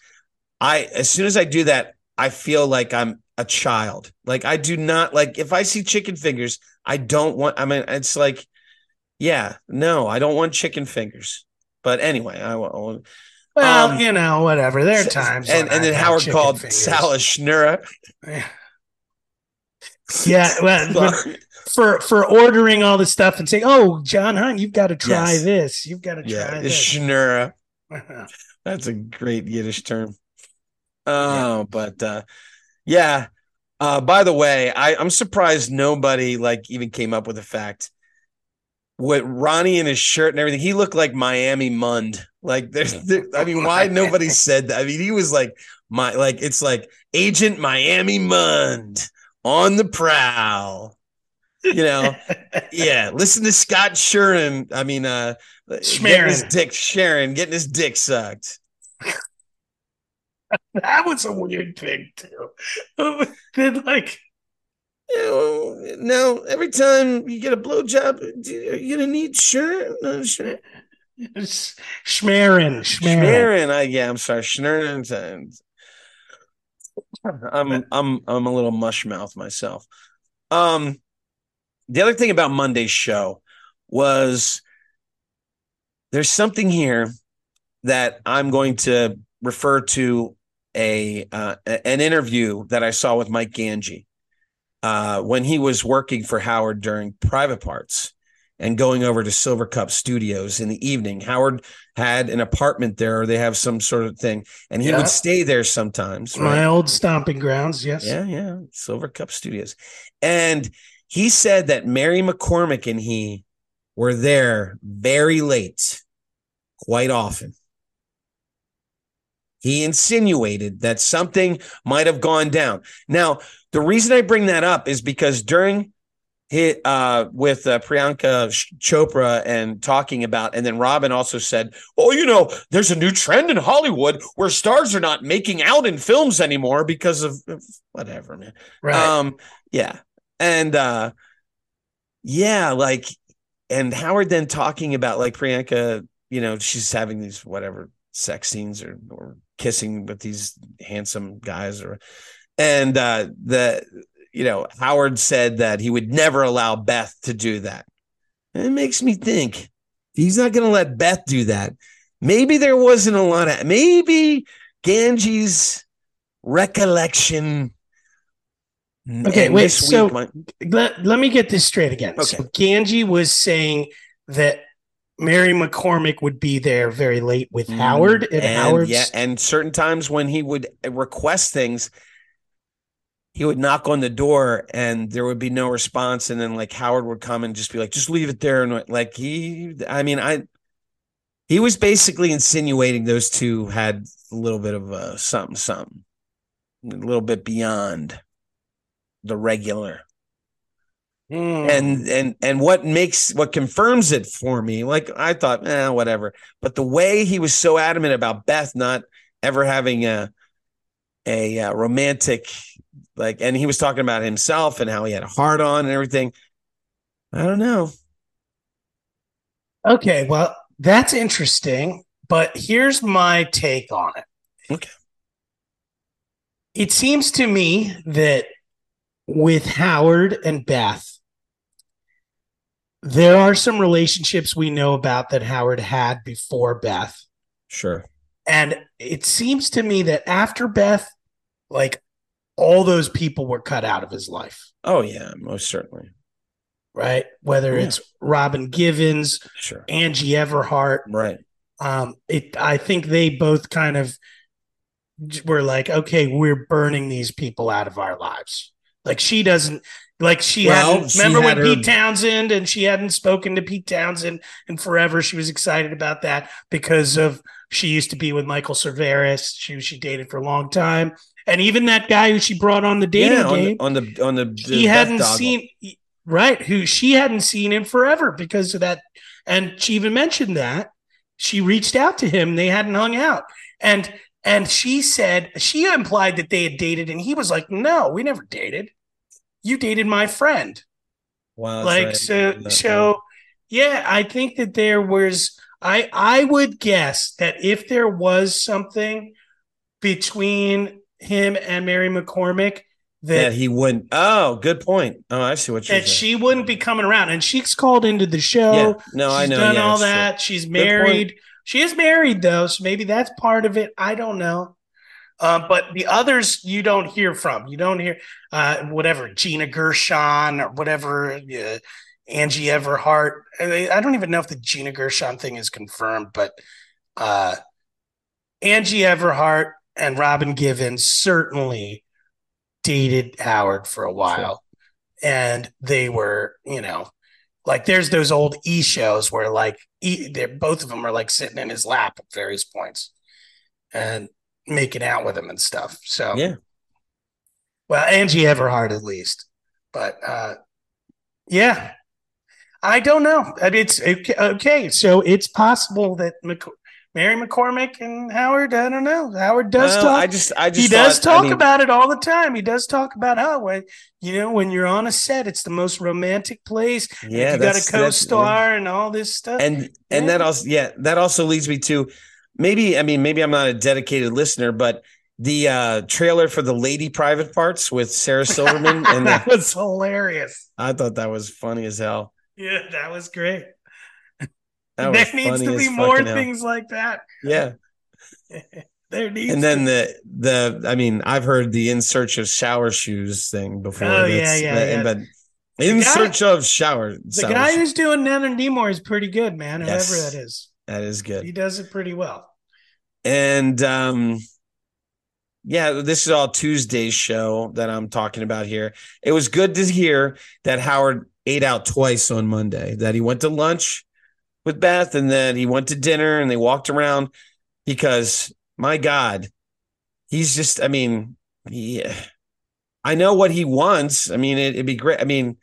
I as soon as I do that, I feel like I'm a child. Like I do not like if I see chicken fingers, I don't want. I mean, it's like, yeah, no, I don't want chicken fingers. But anyway, I won't. Well, um, you know, whatever. There are times, and and then Howard called fingers. Salah Schnurra. Yeah, well, for for ordering all this stuff and saying, "Oh, John Hunt, you've got to try Yes. this. You've got to yeah, try it's this." Schnurra. That's a great Yiddish term. Oh, but uh, yeah. Uh, by the way, I, I'm surprised nobody like even came up with the fact. With Ronnie in his shirt and everything, he looked like Miami Mund. Like there's, there, I mean, why nobody said that? I mean, he was like my like it's like Agent Miami Mund on the prowl. You know, yeah. Listen to Scott Shuren. I mean, uh, getting his dick Sharon getting his dick sucked. that was a weird thing too. then, like, You know, now every time you get a blowjob, are you gonna need Sharon? No, Sharon. Schmerin, Schmerin. Sharon, I yeah, I'm sorry, Sharon. I'm I'm I'm a little mush mouth myself. Um, the other thing about Monday's show was there's something here that I'm going to refer to a uh, an interview that I saw with Mike Gange uh, when he was working for Howard during Private Parts and going over to Silvercup Studios in the evening. Howard had an apartment there, or they have some sort of thing, and he Yeah. would stay there sometimes. My old stomping grounds. Yes. Yeah, yeah. Silvercup Studios. And he said that Mary McCormack and he were there very late, quite often. He insinuated that something might have gone down. Now, the reason I bring that up is because during hit uh, with uh, Priyanka Chopra and talking about, and then Robin also said, "Oh, you know, there's a new trend in Hollywood where stars are not making out in films anymore because of of whatever, man." Right. Um, yeah, and uh, yeah, like, and Howard then talking about like Priyanka, you know, she's having these whatever sex scenes or or kissing with these handsome guys or and uh the you know howard said that he would never allow beth to do that. And it makes me think he's not going to let beth do that. Maybe there wasn't a lot of maybe Gange's recollection Okay, and wait. this week So might- let, let me get this straight again. Okay. So Gange was saying that Mary McCormack would be there very late with Howard, and, Mm, and Howard's yeah and certain times when he would request things he would knock on the door and there would be no response and then like howard would come and just be like just leave it there and like he i mean i he was basically insinuating those two had a little bit of uh, something something a little bit beyond the regular Hmm. and and and what makes what confirms it for me like i thought eh, whatever but the way he was so adamant about beth not ever having a a uh, romantic like and he was talking about himself and how he had a heart on and everything i don't know Okay, well, that's interesting, but here's my take on it. Okay. It seems to me that with Howard and Beth, there are some relationships we know about that Howard had before Beth. sure. And it seems to me that after Beth, like all those people were cut out of his life, oh yeah most certainly. Right? Whether Yeah. it's Robin Givens, sure. Angie Everhart, right. Um it i think they both kind of were like okay we're burning these people out of our lives like she doesn't like she Well, hadn't she remember had when her- Pete Townshend and she hadn't spoken to Pete Townshend in forever. She was excited about that because of she used to be with michael cerveris. She she dated for a long time. And even that guy who she brought on the dating yeah on game the, on the on the, the he hadn't Doggle. seen right who she hadn't seen in forever because of that. And she even mentioned that she reached out to him they hadn't hung out. And and she said she implied that they had dated and he was like no we never dated you dated my friend wow like right. so Yeah. so yeah i think that there was i i would guess that if there was something between him and Mary McCormack that that he wouldn't oh good point oh i see what you're that saying she wouldn't be coming around. And she's called into the show. yeah no she's i know done yeah, all that's true. that. She's married. She is married though, so maybe that's part of it. I don't know. Uh, but the others you don't hear from. You don't hear uh, whatever Gina Gershon or whatever uh, Angie Everhart. I don't even know if the Gina Gershon thing is confirmed, but uh, Angie Everhart and Robin Givens certainly dated Howard for a while. And they were, you know, like there's those old E shows where like e, they're both of them are like sitting in his lap at various points and making out with him and stuff. So yeah well, Angie Everhart at least, but uh, yeah, I don't know. I mean, it's okay, okay. So it's possible that Mary McCormack and Howard. I don't know. Howard does Well, talk. i just i just he does thought- I talk mean, about it all the time. He does talk about how when you know when you're on a set, it's the most romantic place. Yeah you got a co-star and all this stuff. and and that also yeah that also leads me to maybe i mean maybe i'm not a dedicated listener but the uh trailer for the lady private parts with sarah silverman and that the, was hilarious. i thought that was funny as hell Yeah, that was great. that was there needs to be more fucking hell. things like that. yeah There needs and then to- the the i mean i've heard the in search of shower shoes thing before Oh, yeah, That's- yeah, that- yeah. but in guy- search of shower the guy who's doing Nana Nimoy is pretty good, man. Whoever Yes. that is, that is good he does it pretty well. And um yeah, this is all Tuesday's show that I'm talking about here. It was good to hear that Howard ate out twice on Monday, that he went to lunch with Beth and then he went to dinner and they walked around because my God, he's just, I mean, he, I know what he wants. I mean, it, it'd be great. I mean,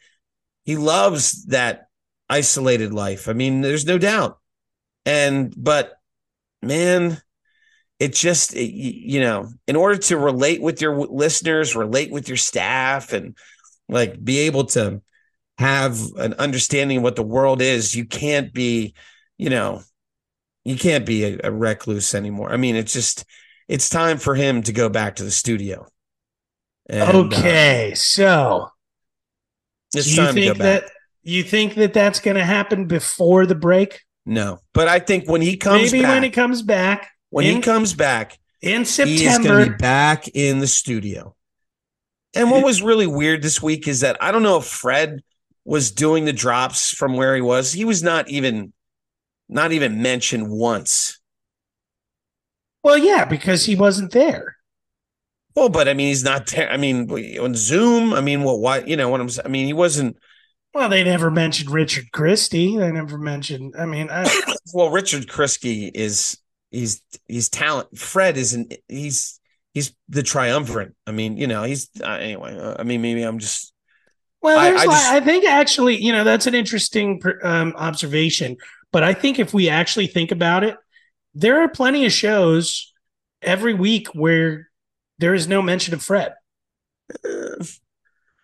he loves that isolated life. I mean, there's no doubt. And, but man, it just it, you know in order to relate with your listeners relate with your staff and like be able to have an understanding of what the world is, you can't be, you know, you can't be a, a recluse anymore. I mean, it's just it's time for him to go back to the studio. And, uh, okay, uh, so it's you time think that you think that that's going to happen before the break? No, but I think when he comes, maybe back, when he comes back, when in, he comes back in September, he's back in the studio. And what was really weird this week is that I don't know if Fred was doing the drops from where he was. He was not even not even mentioned once. Well, yeah, because he wasn't there. Well, but I mean, he's not there. I mean, on Zoom. I mean, what? Why? You know what I'm? I mean, he wasn't. Well, they never mentioned Richard Christie. They never mentioned. I mean, I, well, Richard Christie is he's he's talent. Fred isn't. He's he's the triumvirate. I mean, you know, he's uh, anyway. Uh, I mean, maybe I'm just. Well, I, I, just, I, think actually, you know, that's an interesting um, observation. But I think if we actually think about it, there are plenty of shows every week where there is no mention of Fred. Uh,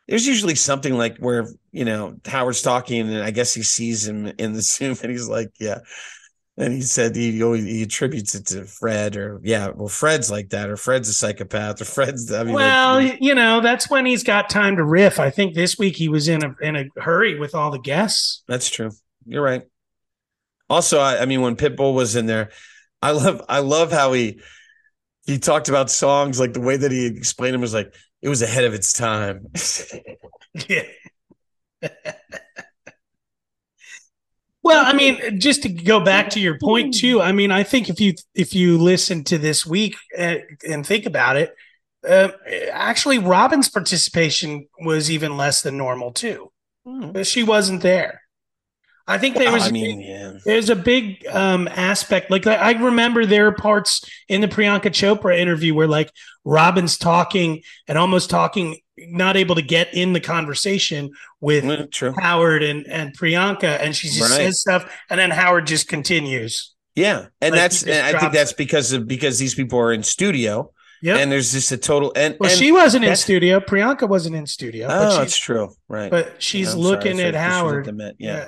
there's usually something like where you know Howard's talking, and I guess he sees him in the Zoom, and he's like, "Yeah." And he said he always he attributes it to Fred, or yeah, well, Fred's like that, or Fred's a psychopath, or Fred's. I mean, well, like, you know, that's when he's got time to riff. I think this week he was in a in a hurry with all the guests. That's true. You're right. Also, I, I mean, when Pitbull was in there, I love I love how he he talked about songs like the way that he explained them was like it was ahead of its time. yeah. well, I mean, just to go back to your point too. I mean, I think if you if you listen to this week and, uh, and think about it, uh, actually, Robin's participation was even less than normal too. Mm. She wasn't there. I think there was. I mean, yeah. There's a big um, aspect. Like I remember there are parts in the Priyanka Chopra interview where like Robin's talking and almost talking, not able to get in the conversation with Howard and and Priyanka, and she just right. says stuff, and then Howard just continues. Yeah, and like that's and I think that's because of because these people are in studio. Yeah, and there's just a total and well, and she wasn't in studio. Priyanka wasn't in studio. Oh, that's true. Right, but she's looking sorry, at Howard. yeah. yeah.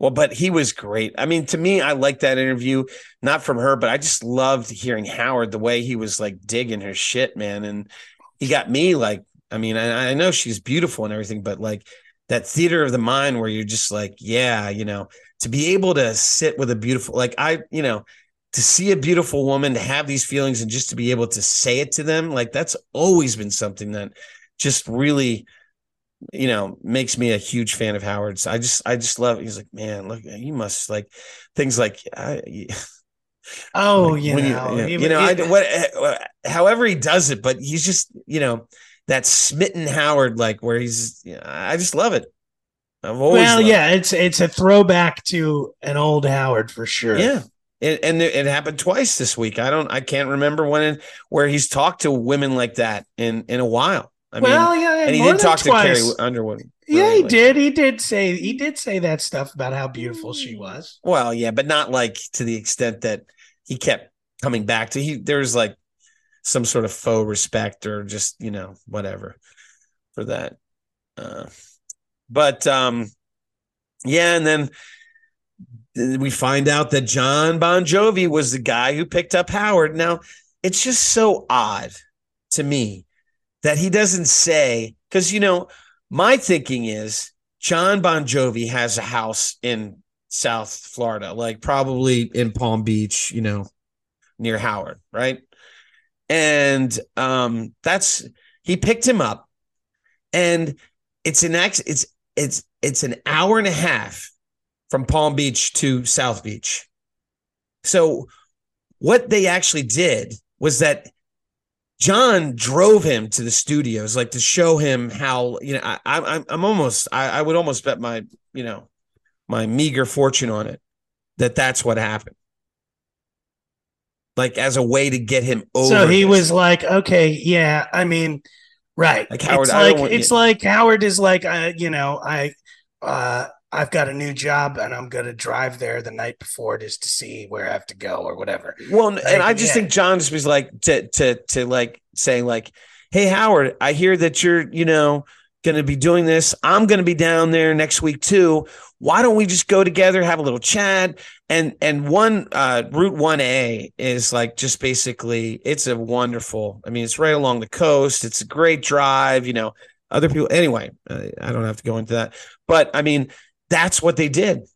Well, but he was great. I mean, to me, I like that interview, not from her, but I just loved hearing Howard the way he was like digging her shit, man. And he got me like, I mean, I, I know she's beautiful and everything, but like that theater of the mind where you're just like, yeah, you know, to be able to sit with a beautiful, like I, you know, to see a beautiful woman, to have these feelings and just to be able to say it to them, like that's always been something that just really you know makes me a huge fan of howard's. I just i just love he's like man look you must like things like I, oh like, you, know, you, you, know I, what eh, however he does it but he's just you know that smitten howard like where he's you know, i just love it. I've always well yeah it. it's it's a throwback to an old howard for sure. Yeah it, and it happened twice this week. I don't i can't remember when where he's talked to women like that in in a while I well, mean, yeah, and he did talk twice. to Carrie Underwood. Yeah, he did. He did say he did say that stuff about how beautiful she was. Well, yeah, but not like to the extent that he kept coming back to. He there's like some sort of faux respect or just you know whatever for that. Uh, but um, yeah, and then we find out that Jon Bon Jovi was the guy who picked up Howard. Now it's just so odd to me that he doesn't say because you know my thinking is Jon Bon Jovi has a house in South Florida, like probably in Palm Beach, you know, near Howard, right? And um, that's he picked him up, and it's an ex, it's it's it's an hour and a half from Palm Beach to South Beach. So what they actually did was that Jon drove him to the studios, like to show him how you know. I, I'm I'm almost I, I would almost bet my you know my meager fortune on it that that's what happened. Like as a way to get him over. So he was like, okay, yeah. I mean, right. Like Howard, it's like it's like Howard is like, uh, you know, I uh I've got a new job and I'm going to drive there the night before just to see where I have to go or whatever. Well, like, and I just yeah. think Jon just was like to to to like saying like, "Hey Howard, I hear that you're, you know, going to be doing this. I'm going to be down there next week too. Why don't we just go together, have a little chat? And and one uh, Route One A is like just basically it's a wonderful. I mean, it's right along the coast. It's a great drive. You know, other people. Anyway, uh, I don't have to go into that. But I mean, that's what they did.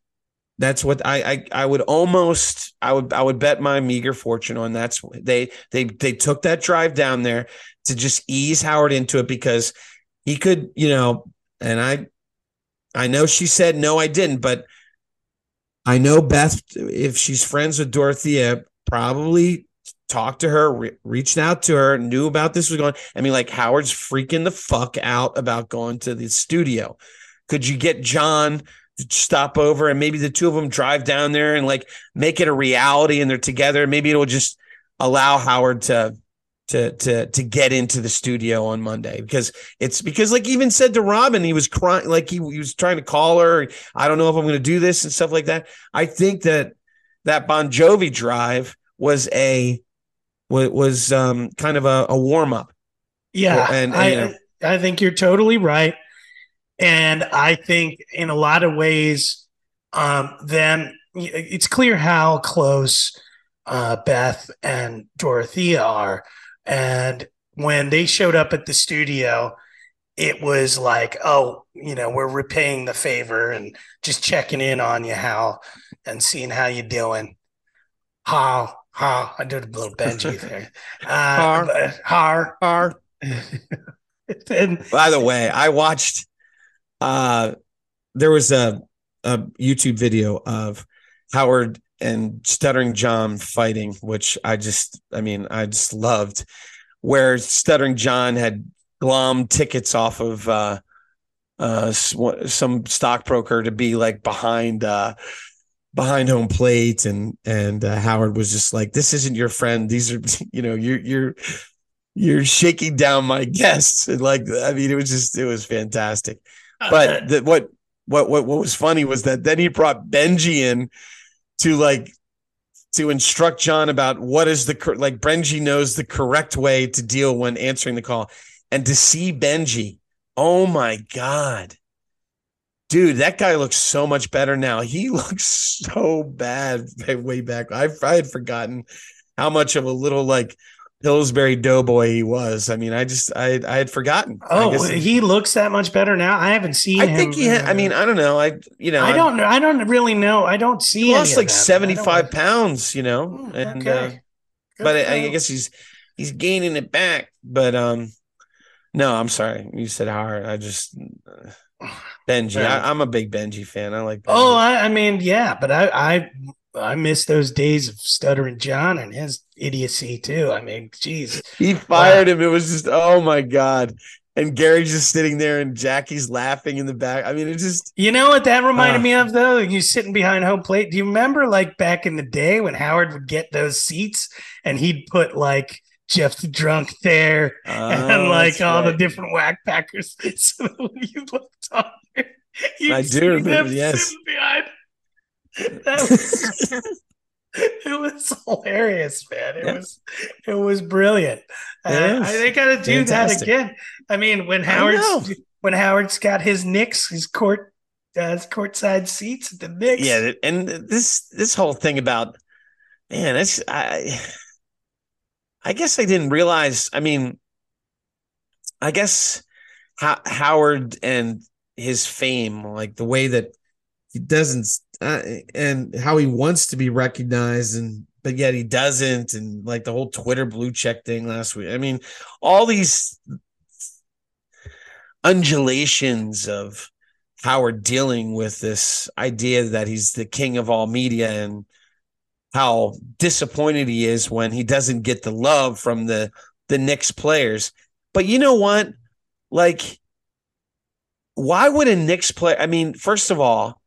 That's what I, I I would almost I would I would bet my meager fortune on that's they they they took that drive down there to just ease Howard into it because he could, you know, and I I know she said no, I didn't, but I know Beth, if she's friends with Dorothea, probably talked to her, re- reached out to her, knew about this was going. I mean, like Howard's freaking the fuck out about going to the studio. Could you get Jon stop over and maybe the two of them drive down there and like make it a reality and they're together? Maybe it'll just allow Howard to to to to get into the studio on Monday because it's because like even said to Robin he was crying like he, he was trying to call her I don't know if I'm going to do this and stuff like that. I think that that Bon Jovi drive was a was, was um kind of a, a warm up. Yeah, and, and I you know, I think you're totally right, and I think in a lot of ways, um, then it's clear how close uh, Beth and Dorothea are and when they showed up at the studio, it was like, oh, you know, we're repaying the favor and just checking in on you, Hal, and seeing how you're doing. How, how, I did a little Benji there. Uh, har, har. and, By the way, I watched, uh, there was a, a YouTube video of Howard and Stuttering John fighting, which I just, I mean, I just loved, where Stuttering John had glommed tickets off of uh, uh, some stockbroker to be like behind uh, behind home plate, and and uh, Howard was just like, "This isn't your friend. These are, you know, you're you're." You're shaking down my guests, and like I mean, it was just it was fantastic. But the, what what what what was funny was that then he brought Benji in, to like to instruct John about what is the like Benji knows the correct way to deal when answering the call, and to see Benji, oh my god, dude, that guy looks so much better now. He looks so bad way back. I I had forgotten how much of a little like Pillsbury Doughboy he was. I mean, I just I I had forgotten. Oh, he looks that much better now. I haven't seen. I think he. Had, I mean, I don't know. I you know. I don't know. I don't really know. I don't see. He lost like seventy five pounds. You know, hmm, and okay. uh, but I, I, guess he's he's gaining it back. But um, no, I'm sorry. You said hard. I just. Uh, Benji, I, am a big Benji fan. I like. Benji. Oh, I, I mean, yeah, but I, I I miss those days of stuttering John and his idiocy too. I mean, geez. He fired wow. him. It was just, oh my God. And Gary's just sitting there and Jackie's laughing in the back. I mean, it just You know what that reminded uh, me of though? You sitting behind home plate. Do you remember like back in the day when Howard would get those seats and he'd put like Jeff the drunk there oh, and like all right. the different Wack Packers. So when you looked on there, I do remember, yes. Behind that was, it was hilarious, man. It yeah. was it was brilliant. Uh, I, they got to do Fantastic. that again. I mean, when Howard's when Howard's got his Knicks, his court uh, his courtside seats at the Knicks. Yeah, and this this whole thing about man, it's I I guess I didn't realize. I mean, I guess Howard and his fame, like the way that he doesn't uh, and how he wants to be recognized and but yet he doesn't and like the whole twitter blue check thing last week i mean all these undulations of how we're dealing with this idea that he's the king of all media and how disappointed he is when he doesn't get the love from the the Knicks players. But you know what? Like, why would a Knicks player? I mean, first of all,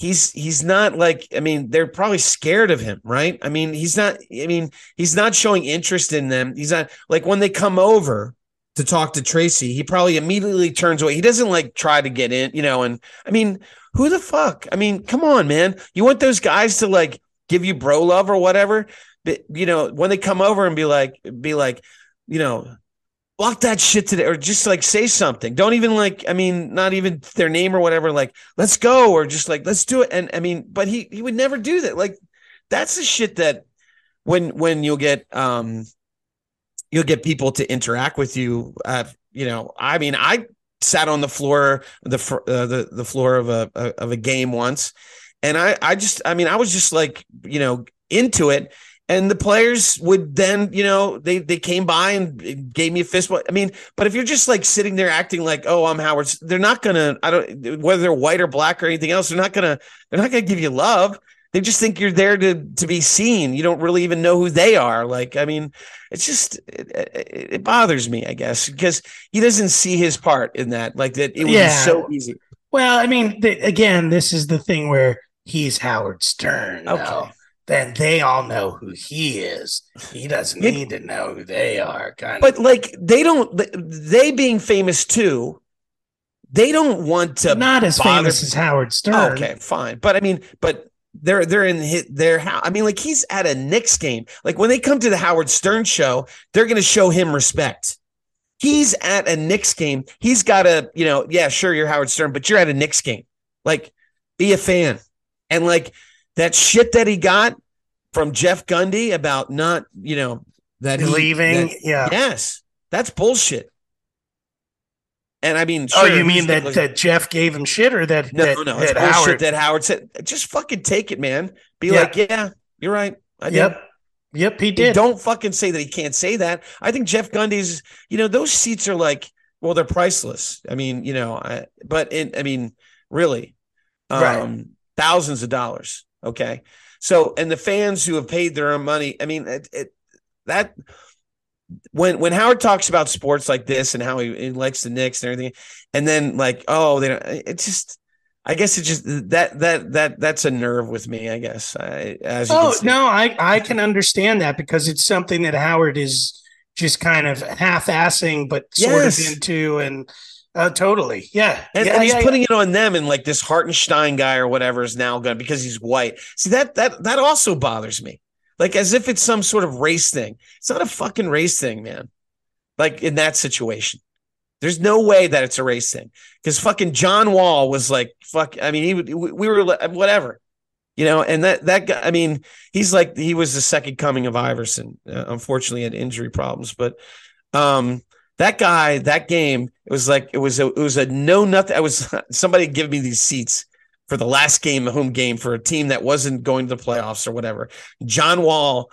he's he's not like I mean they're probably scared of him, right? I mean he's not I mean he's not showing interest in them. He's not like when they come over to talk to Tracy, he probably immediately turns away. He doesn't like try to get in, you know, and I mean, who the fuck? I mean, come on, man. You want those guys to like give you bro love or whatever? But you know, when they come over and be like be like, you know, block that shit today, or just like say something. Don't even like, I mean, not even their name or whatever. Like, let's go, or just like, let's do it. And I mean, but he he would never do that. Like, that's the shit that when when you'll get um you'll get people to interact with you. Uh, you know, I mean, I sat on the floor the uh, the the floor of a of a game once, and I I just I mean I was just like you know into it and the players would then you know they they came by and gave me a fist i mean but if you're just like sitting there acting like oh i'm howard they're not gonna i don't whether they're white or black or anything else they're not gonna they're not gonna give you love. They just think you're there to to be seen. You don't really even know who they are. Like i mean it's just it, it, it bothers me i guess because he doesn't see his part in that. Like that it was yeah. so easy. Well i mean the, again this is the thing where he's howard stern okay. though then they all know who he is. He doesn't it, need to know who they are. Kind but of. like they don't, they being famous too, they don't want to not as bother. famous as Howard Stern. Oh, okay, fine, but I mean, but they're they're in hit their house. I mean, like he's at a Knicks game. Like when they come to the Howard Stern show, they're going to show him respect. He's at a Knicks game. He's got a, you know, yeah, sure, you're Howard Stern, but you're at a Knicks game. Like, be a fan. And like that shit that he got from Jeff Gundy about not, you know, that he, leaving. That, yeah. Yes. That's bullshit. And I mean, oh, sure, oh, you mean that, that Jeff gave him shit or that no, that, no, that Howard that Howard said, just fucking take it, man. Be yeah. like, yeah, you're right. I yep. Did. Yep, he did. And don't fucking say that he can't say that. I think Jeff Gundy's, you know, those seats are like, well, they're priceless. I mean, you know, I, but in, I mean, really, um, right. thousands of dollars. Okay. So, and the fans who have paid their own money, I mean, it, it, that when when Howard talks about sports like this and how he, he, likes the Knicks and everything, and then like, oh, they don't, it's just. I guess it just that that that that's a nerve with me. I guess. I, as oh no, I I can understand that because it's something that Howard is just kind of half-assing, but sort yes. of into, and uh, totally. Yeah. And, yeah, and he's yeah, putting yeah. it on them and like this Hartenstein guy or whatever is now going because he's white. See that that that also bothers me. Like as if it's some sort of race thing. It's not a fucking race thing, man. Like in that situation. There's no way that it's a race thing. Because fucking John Wall was like, fuck. I mean, he would we were whatever. You know, and that that guy, I mean, he's like he was the second coming of Iverson. Uh, unfortunately, had injury problems, but um that guy, that game, it was like it was a it was a no nothing. I was somebody give me these seats for the last game, a home game for a team that wasn't going to the playoffs or whatever. John Wall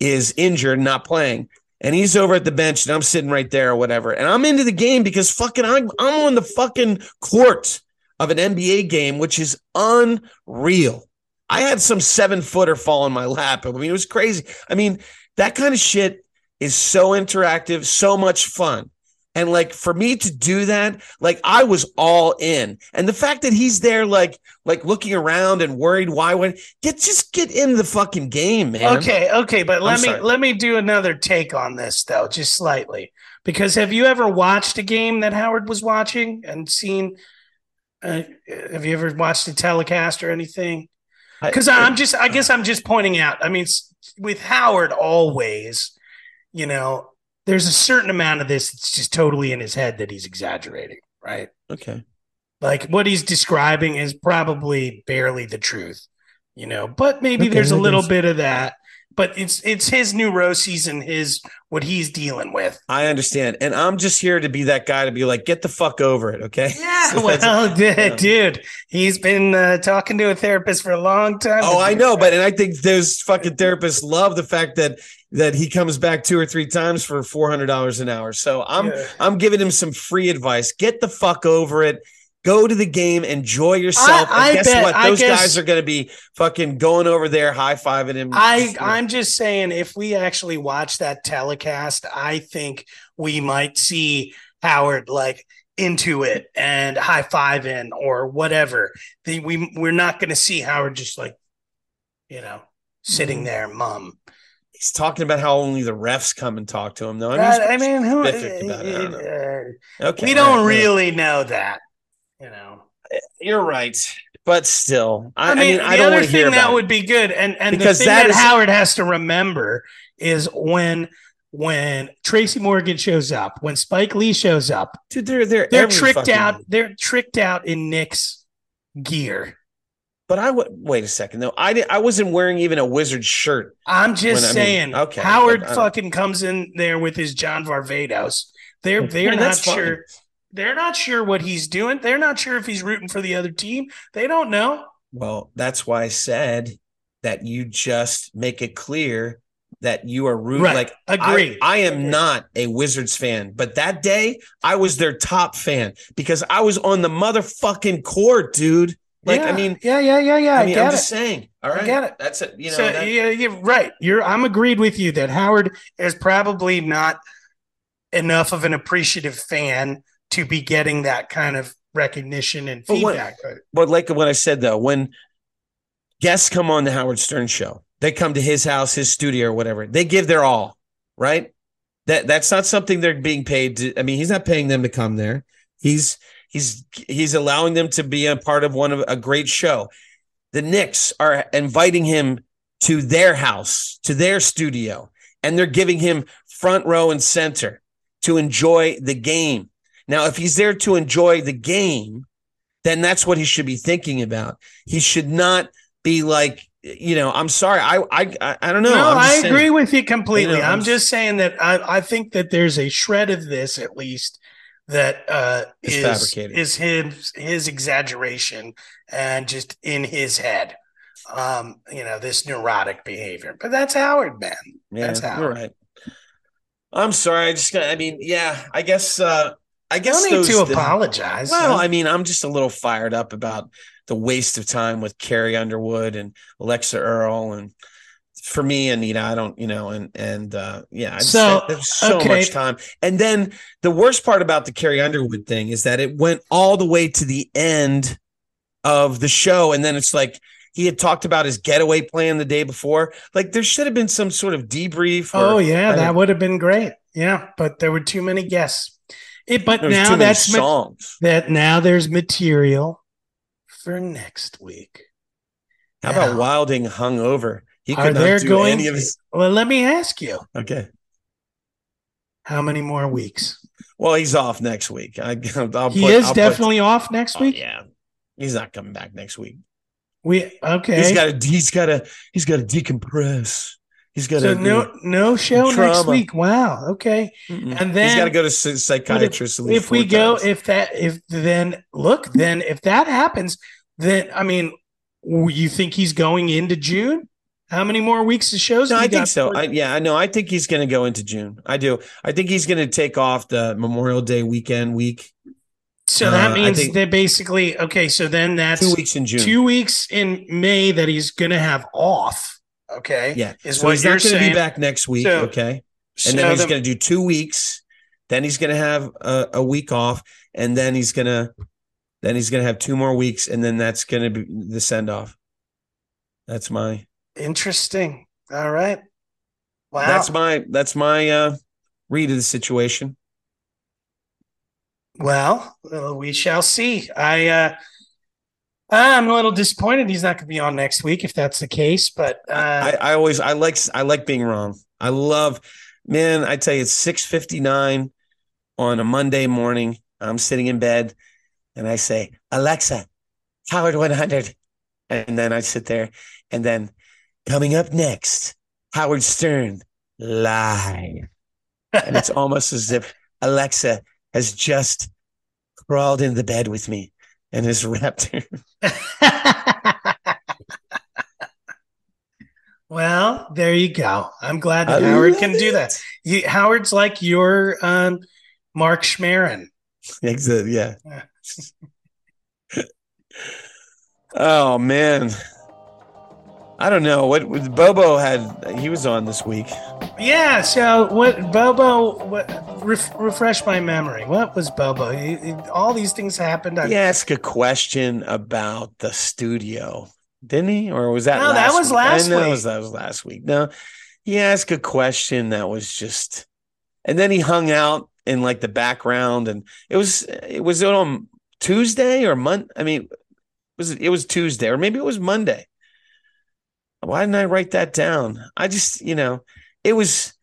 is injured, not playing, and he's over at the bench, and I'm sitting right there or whatever. And I'm into the game because fucking I'm I'm on the fucking court of an NBA game, which is unreal. I had some seven footer fall in my lap. I mean, it was crazy. I mean, that kind of shit is so interactive, so much fun. And like for me to do that, like I was all in. And the fact that he's there, like, like looking around and worried why when get just get in the fucking game, man. Okay, okay, but let I'm me sorry. let me do another take on this though, just slightly. Because have you ever watched a game that Howard was watching and seen? Uh, have you ever watched a telecast or anything? Because I'm just, I guess I'm just pointing out. I mean, with Howard, always you know, there's a certain amount of this that's just totally in his head that he's exaggerating, right? Okay. Like what he's describing is probably barely the truth, you know, but maybe okay, there's a little bit of that. But it's it's his neuroses and his what he's dealing with. I understand, and I'm just here to be that guy to be like, get the fuck over it, okay? Yeah, so well, dude, dude, he's been uh, talking to a therapist for a long time. Oh, I know, but and I think those fucking therapists love the fact that that he comes back two or three times for four hundred dollars an hour. So I'm yeah. I'm giving him some free advice. Get the fuck over it. Go to the game, enjoy yourself. I, I guess bet, what? Those guess, guys are going to be fucking going over there, high fiving him. I I'm just saying, if we actually watch that telecast, I think we might see Howard like into it and high fiving or whatever. The, we we're not going to see Howard just like, you know, sitting mm. there, mum he's talking about how only the refs come and talk to him though. I mean, I mean who, uh, okay, we don't really know that, you know. You're right, but still, I, I mean, I, mean, I the other thing that would be good, and and because the thing that, that is, Howard has to remember is when when Tracy Morgan shows up, when Spike Lee shows up, dude, they're they're they're tricked fucking out. They're tricked out in Knicks gear. But I would wait a second though. I di- I wasn't wearing even a wizard shirt. I'm just When I mean, saying. okay, Howard but uh, fucking comes in there with his John Varvatos. They're they're Yeah, not sure. fine. Sure. They're not sure what he's doing. They're not sure if he's rooting for the other team. They don't know. Well, that's why I said that you just make it clear that you are rooting. Right. Like Agree. I, I am Agree. not a Wizards fan, but that day I was their top fan because I was on the motherfucking court, dude. Like, I mean, yeah, yeah, yeah, yeah. I I, mean, get I'm it. just saying. All I get it. That's it. You know, so that- yeah, you're right. You're I'm agreed with you that Howard is probably not enough of an appreciative fan to be getting that kind of recognition and But feedback. but like what I said though, when guests come on the Howard Stern show, they come to his house, his studio, or whatever. They give their all, right? That that's not something they're being paid to. I mean, he's not paying them to come there. He's he's he's allowing them to be a part of one of a great show. The Knicks are inviting him to their house, to their studio, and they're giving him front row and center to enjoy the game. Now, if he's there to enjoy the game, then that's what he should be thinking about. He should not be like, you know, I'm sorry, I I I, I don't know. No, saying- agree with you completely. You know, I'm I'm just saying that I, I think that there's a shred of this at least that uh, is fabricated. is his his exaggeration and just in his head. Um, you know, this neurotic behavior. But that's Howard, man. Yeah, That's how. you're right. I'm sorry. I just. I mean, yeah. I guess. uh I guess don't need to apologize. Well, huh? I mean, I'm just a little fired up about the waste of time with Carrie Underwood and Alix Earle, and for me, Anita, I don't, you know, and and uh yeah, I just, So, there's so okay. much time. And then the worst part about the Carrie Underwood thing is that it went all the way to the end of the show, and then it's like he had talked about his getaway plan the day before. Like there should have been some sort of debrief. Or, oh yeah, that would have been great. Yeah, but there were too many guests. It, but there was now that's ma- songs. that now there's material for next week. How about Yeah. Wilding hungover? He could not do going- any of his. Well, let me ask you, Okay. how many more weeks? Well, he's off next week. I, I'll He put- is I'll put- definitely off next Oh, week. yeah, he's not coming back next week. We okay. He's got to. He's got to. He's got to decompress. He's got so no no show next week. Wow. Okay. And then he's got to go to psychiatrist. at least if we four go, if that, if then look, then if that happens, then I mean, you think he's going into June? How many more weeks of shows? no, I think so. I, yeah, I know. I think he's going to go into June. I do. I think he's going to take off the Memorial Day weekend week. so uh, that means think- that basically, okay. So then that's Two weeks in June. two weeks in May that he's going to have off. Okay. yeah. Is so what he's not going to be back next week. So- okay. So and then he's the- going to do two weeks. Then he's going to have a, a week off, and then he's going to, then he's going to have two more weeks, and then that's going to be the send off. That's my, Interesting. All right. Wow. that's my, that's my uh read of the situation. well, uh, we shall see. I uh I'm a little disappointed he's not going to be on next week if that's the case, but uh I, I always, I like, I like being wrong. I love, man. I tell you, it's six fifty nine on a Monday morning. I'm sitting in bed, and I say, Alexa, Howard one hundred, and then I sit there, and then coming up next, Howard Stern live. and it's almost as if Alexa has just crawled into the bed with me and wrapped her. well, there you go. I'm glad that I Howard can do that. it. He, Howard's like your um Mark Schmerin. Exa- yeah. oh man. I don't know what Bobo had. He was on this week. Yeah. So what, Bobo? What, ref, refresh my memory. What was Bobo? He- he- all these things happened. I, He asked a question about the studio, didn't he? Or was that? No, that last was week? last I know week. was that was last week. No, he asked a question that was just, and then he hung out in like the background, and it was it was on Tuesday or Monday. I mean, was it? It was Tuesday, or maybe it was Monday. Why didn't I write that down? I just, you know, it was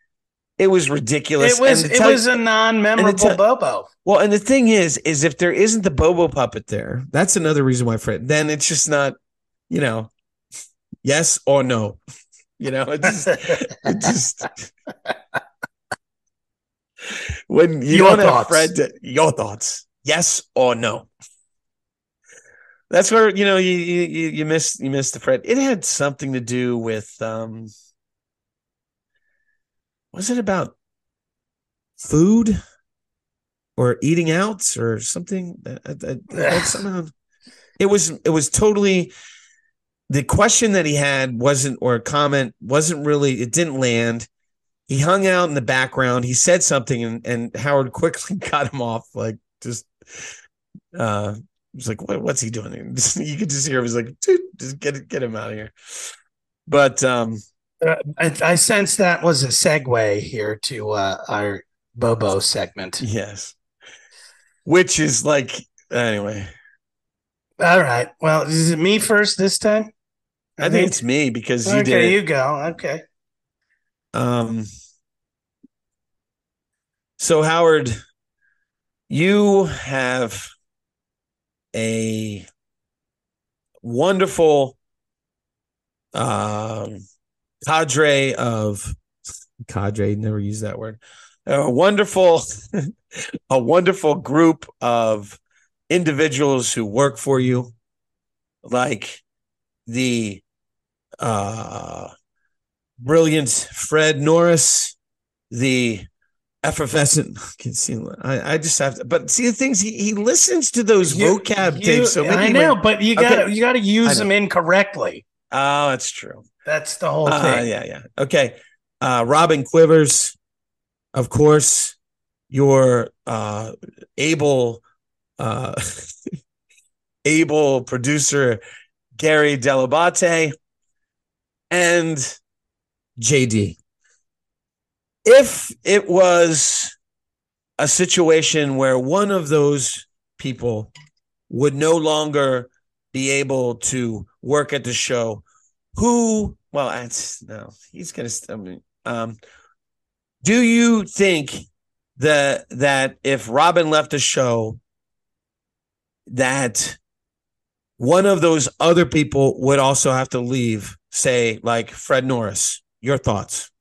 It was ridiculous. It was it was a non-memorable te- Bobo. well, and the thing is, is if there isn't the Bobo puppet there, that's another reason why Fred. Then it's just not, you know, yes or no. You know, it just, it just when you Your don't have. Fred, to- your thoughts, yes or no. That's where you know you you you missed you missed the Fred. It had something to do with um, was it about food or eating out or something? Uh, that somehow it was it was totally the question that he had wasn't or a comment wasn't really it didn't land. He hung out in the background. He said something and, and Howard quickly got him off like just uh was like what, what's he doing? you could just hear him was like dude just get it get him out of here. But um Uh, I, I sense that was a segue here to uh, our Bobo segment. yes. Which is like anyway. All right. Well, is it me first this time? I think it's me because you okay. did it. You go. Okay. Um, so Howard, you have a wonderful um cadre of cadre, never use that word. A wonderful, a wonderful group of individuals who work for you, like the uh brilliant Fred Norris, the effervescent. See. I, I just have to. But see the things he he listens to those You- vocab you- tapes. So I know, went, but you got to you got to use them incorrectly. oh, that's true. That's the whole Uh, thing. yeah, yeah. Okay. Uh, Robin Quivers, of course, your uh, able, uh, able producer Gary Dell'Abate, and JD. If it was a situation where one of those people would no longer be able to work at the show, who well that's no he's gonna i mean um do you think that that if robin left the show that one of those other people would also have to leave say like fred norris? Your thoughts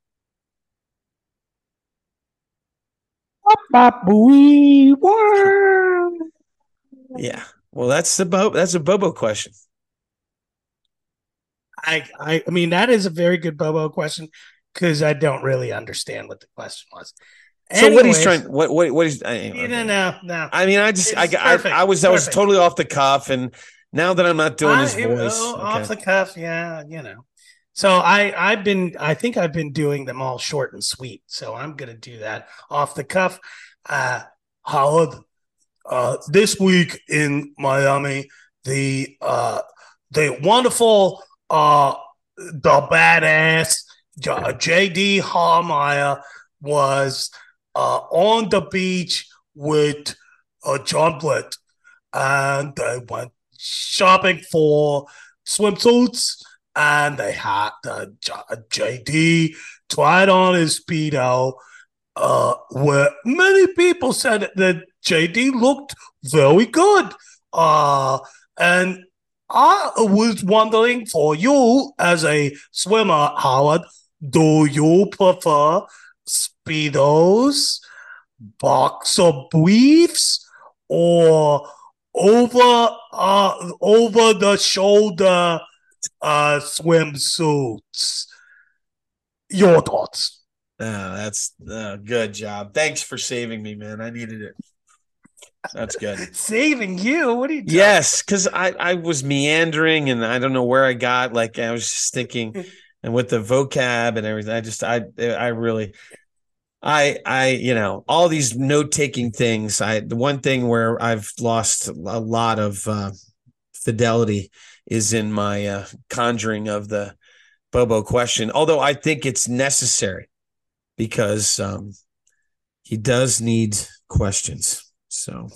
yeah well that's the Bo- that's a bobo question I, I I mean that is a very good Bobo question because I don't really understand what the question was. so what he's trying what what what is I, You know, no, no. I mean, I just, I, It's I, I was, I was totally off the cuff, and now that I'm not doing his voice, okay. off the cuff, yeah, you know. So I I've been I think I've been doing them all short and sweet. So I'm gonna do that off the cuff. Uh Howard, uh this week in Miami, the uh the wonderful uh the badass JD Harmeyer was uh on the beach with uh John Blitt and they went shopping for swimsuits and they had uh, JD tried on his speedo uh where many people said that JD looked very good. Uh and I was wondering for you as a swimmer Howard do you prefer speedos boxer briefs or over uh over the shoulder uh swimsuits. Your thoughts. Oh, that's uh, good job. Thanks for saving me, man. I needed it. That's good. Saving you? What are you doing? yes, because I, I was meandering, and I don't know where I got. Like I was just thinking, and with the vocab and everything, I just, I, I really. I I you know all these note taking things. I the one thing where I've lost a lot of uh, fidelity is in my uh, conjuring of the Bobo question. Although I think it's necessary because um, he does need questions. So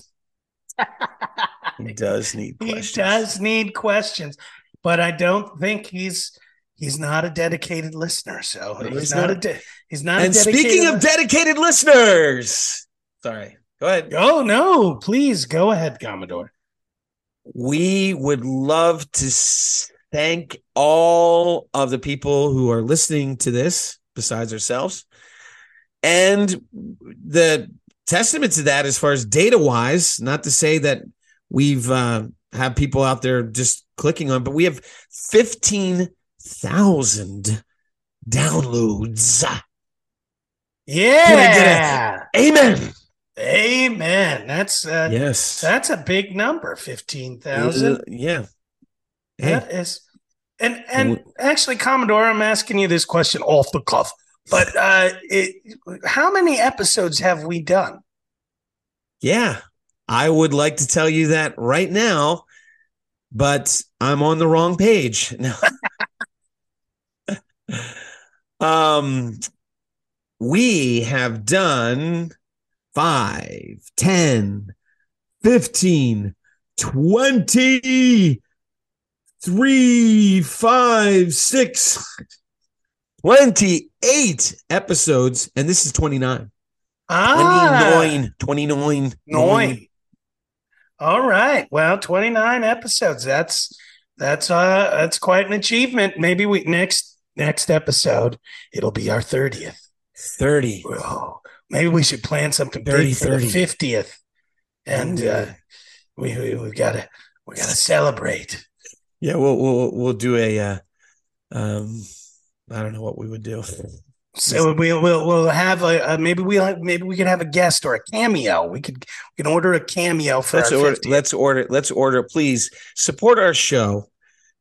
he does need He does need questions, but I don't think he's he's not a dedicated listener, so he's, he's not, not. a de- he's not. And a dedicated speaking of dedicated listeners, sorry, go ahead. oh no, please go ahead, Commodore. We would love to thank all of the people who are listening to this, besides ourselves. And the testament to that, as far as data wise, not to say that we've uh, have people out there just clicking on, but we have 15,000 downloads. Yeah, Amen. Amen. That's uh, Yes. that's a big number, fifteen thousand. Uh, yeah. Hey, That is, and and actually, Commodore, I'm asking you this question off the cuff, but uh, it, how many episodes have we done? yeah. I would like to tell you that right now, but I'm on the wrong page. No. um we have done 5 10 15 20 3 5 6 28 episodes and this is 29 Ah, 29 29 nine. All right. Well, 29 episodes. That's that's uh that's quite an achievement. Maybe we next next episode it'll be our 30th. 30 Whoa. Maybe we should plan something 30, big for the 30. 50th. And uh we we we gotta we gotta celebrate. Yeah, we'll we'll we'll do a uh um I don't know what we would do. So we'll we'll we'll have a, a maybe we'll maybe we could have a guest or a cameo. We could we can order a cameo for Let's our order 50th. let's order let's order please support our show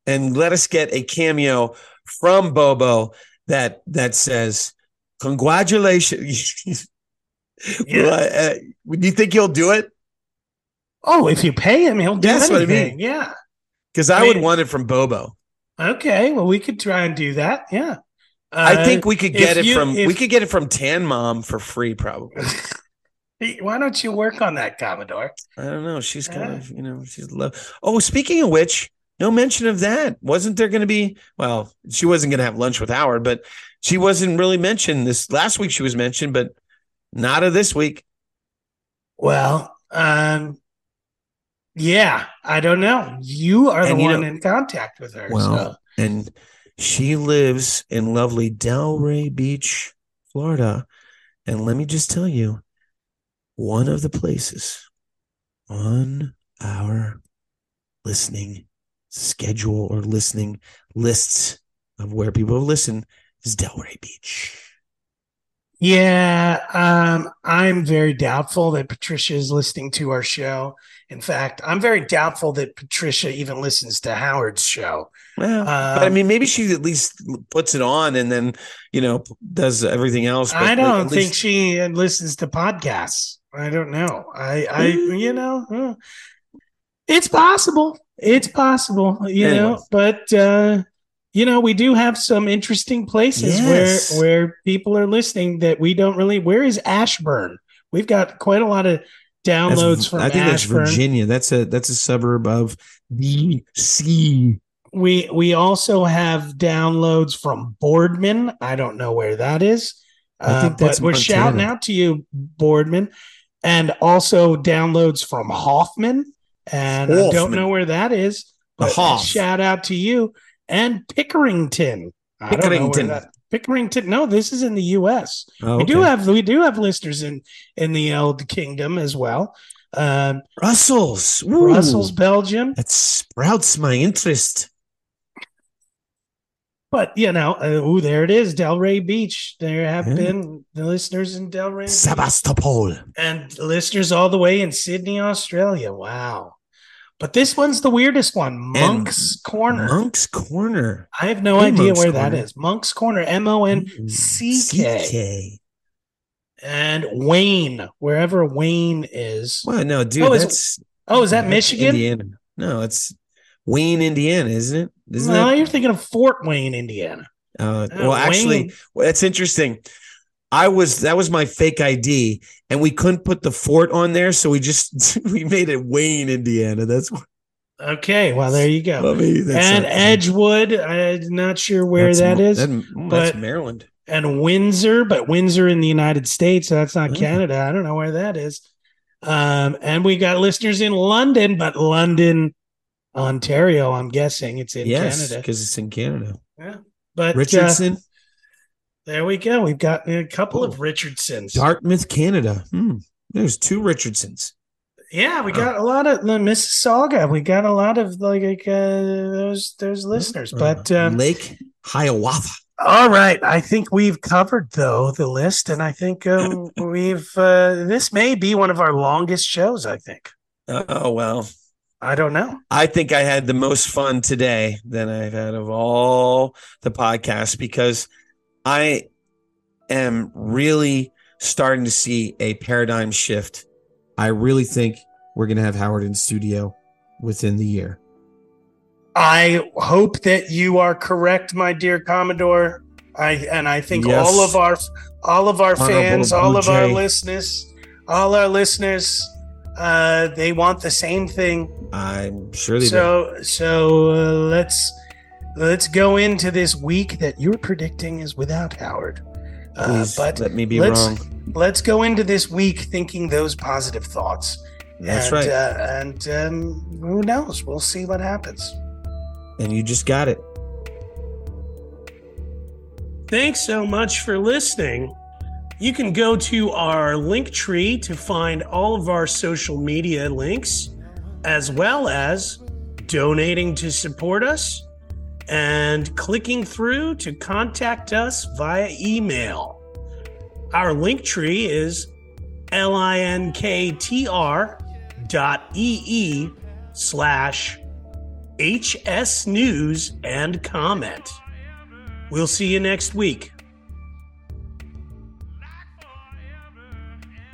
and let us get a cameo from Bobo that that says congratulations. Yeah. Well, uh, do you think he'll do it? Oh, if you pay him, he'll do That's what I anything. mean. Yeah. Because I I would want it from Bobo. Okay. Well, we could try and do that. Yeah. I Uh, think we could get it you- from we could get it from Tan Mom for free, probably. Why don't you work on that, Commodore? I don't know. She's kind Yeah. of, you know, she's love. Oh, speaking of which, no mention of that. Wasn't there going to be? Well, she wasn't going to have lunch with Howard, but she wasn't really mentioned this last week. She was mentioned, but not of this week. Well, um, yeah, I don't know. You are the you one know- in contact with her. Well, so. and she lives in lovely Delray Beach, Florida. And let me just tell you, one of the places on our listening schedule or listening lists of where people listen is Delray Beach. Yeah, um, I'm very doubtful that Patricia is listening to our show. In fact, I'm very doubtful that Patricia even listens to Howard's show. Well, but I Um, mean, maybe she at least puts it on and then, you know, does everything else. but I don't think least- she listens to podcasts. I don't know. I, I, you know, uh, it's possible. It's possible, you Anyway. know, but, uh, you know, we do have some interesting places Yes. where where people are listening that we don't really. Where is Ashburn? We've got quite a lot of That's- downloads from I think that's Virginia. That's a that's a suburb of DC. We we also have downloads from Boardman. I don't know where that is. I think Uh, that's but we're shouting out to you, Boardman, and also downloads from Hoffman. And I don't know where that is. But Hoff. Shout out to you and Pickerington. I don't know where Pickerington. that- Pickerington. No, this is in the U.S. Oh, We do have we do have listeners in in the old kingdom as well. Um, Brussels. Ooh, Brussels, Belgium. That sprouts my interest. But you know, uh, ooh, there it is, Delray Beach. There have Yeah. been the listeners in Delray Beach. Sebastopol. and listeners all the way in Sydney, Australia. Wow! But this one's the weirdest one, Moncks Corner. Moncks Corner. I have no Hey, idea Moncks where that Corner. is. Moncks Corner, M O N C K, and Wayne, wherever Wayne is. Well, no, dude, Oh, is- Oh, is that that's Michigan? Indiana. No, it's Wayne, Indiana, isn't it? Isn't No, it? you're thinking of Fort Wayne, Indiana. Uh, Uh, well, actually, Wayne- well, that's interesting. I was that was my fake ID, and we couldn't put the fort on there, so we just we made it Wayne, Indiana. That's what- Okay, well there you go. That's and Edgewood, I'm not sure where that's that that- oh, but- that's Maryland. and Windsor, but Windsor in the United States. So that's not Oh. Canada. I don't know where that is. Um, and we got listeners in London, but London, Ontario. I'm guessing it's in yes, Canada. because it's in Canada. Yeah, but uh, Richardson, there we go. We've got a couple of Richardsons. Dartmouth, Canada. Hmm. There's two Richardsons. Yeah, we got a lot of the Mississauga. We got a lot of like uh, those those listeners. But um, Lake Hiawatha. All right. I think we've covered though the list, and I think um, we've uh, this may be one of our longest shows. I think. Oh well. I don't know. I think I had the most fun today than I've had of all the podcasts because I am really starting to see a paradigm shift. I really think we're going to have Howard in studio within the year. I hope that you are correct, my dear Commodore. I and I think Yes. all of our all of our Honorable fans, all Blue of our listeners, all our listeners, uh, they want the same thing. I'm sure they do. So so uh, let's let's go into this week that you're predicting is without Howard. Uh, Please but let me be let's- wrong. let's go into this week thinking those positive thoughts. That's and, right. Uh, and um, who knows? We'll see what happens. and you just got it. Thanks so much for listening. You can go to our link tree to find all of our social media links, as well as donating to support us and clicking through to contact us via email. Our link tree is linktr dot ee slash hs news and comment. We'll see you next week.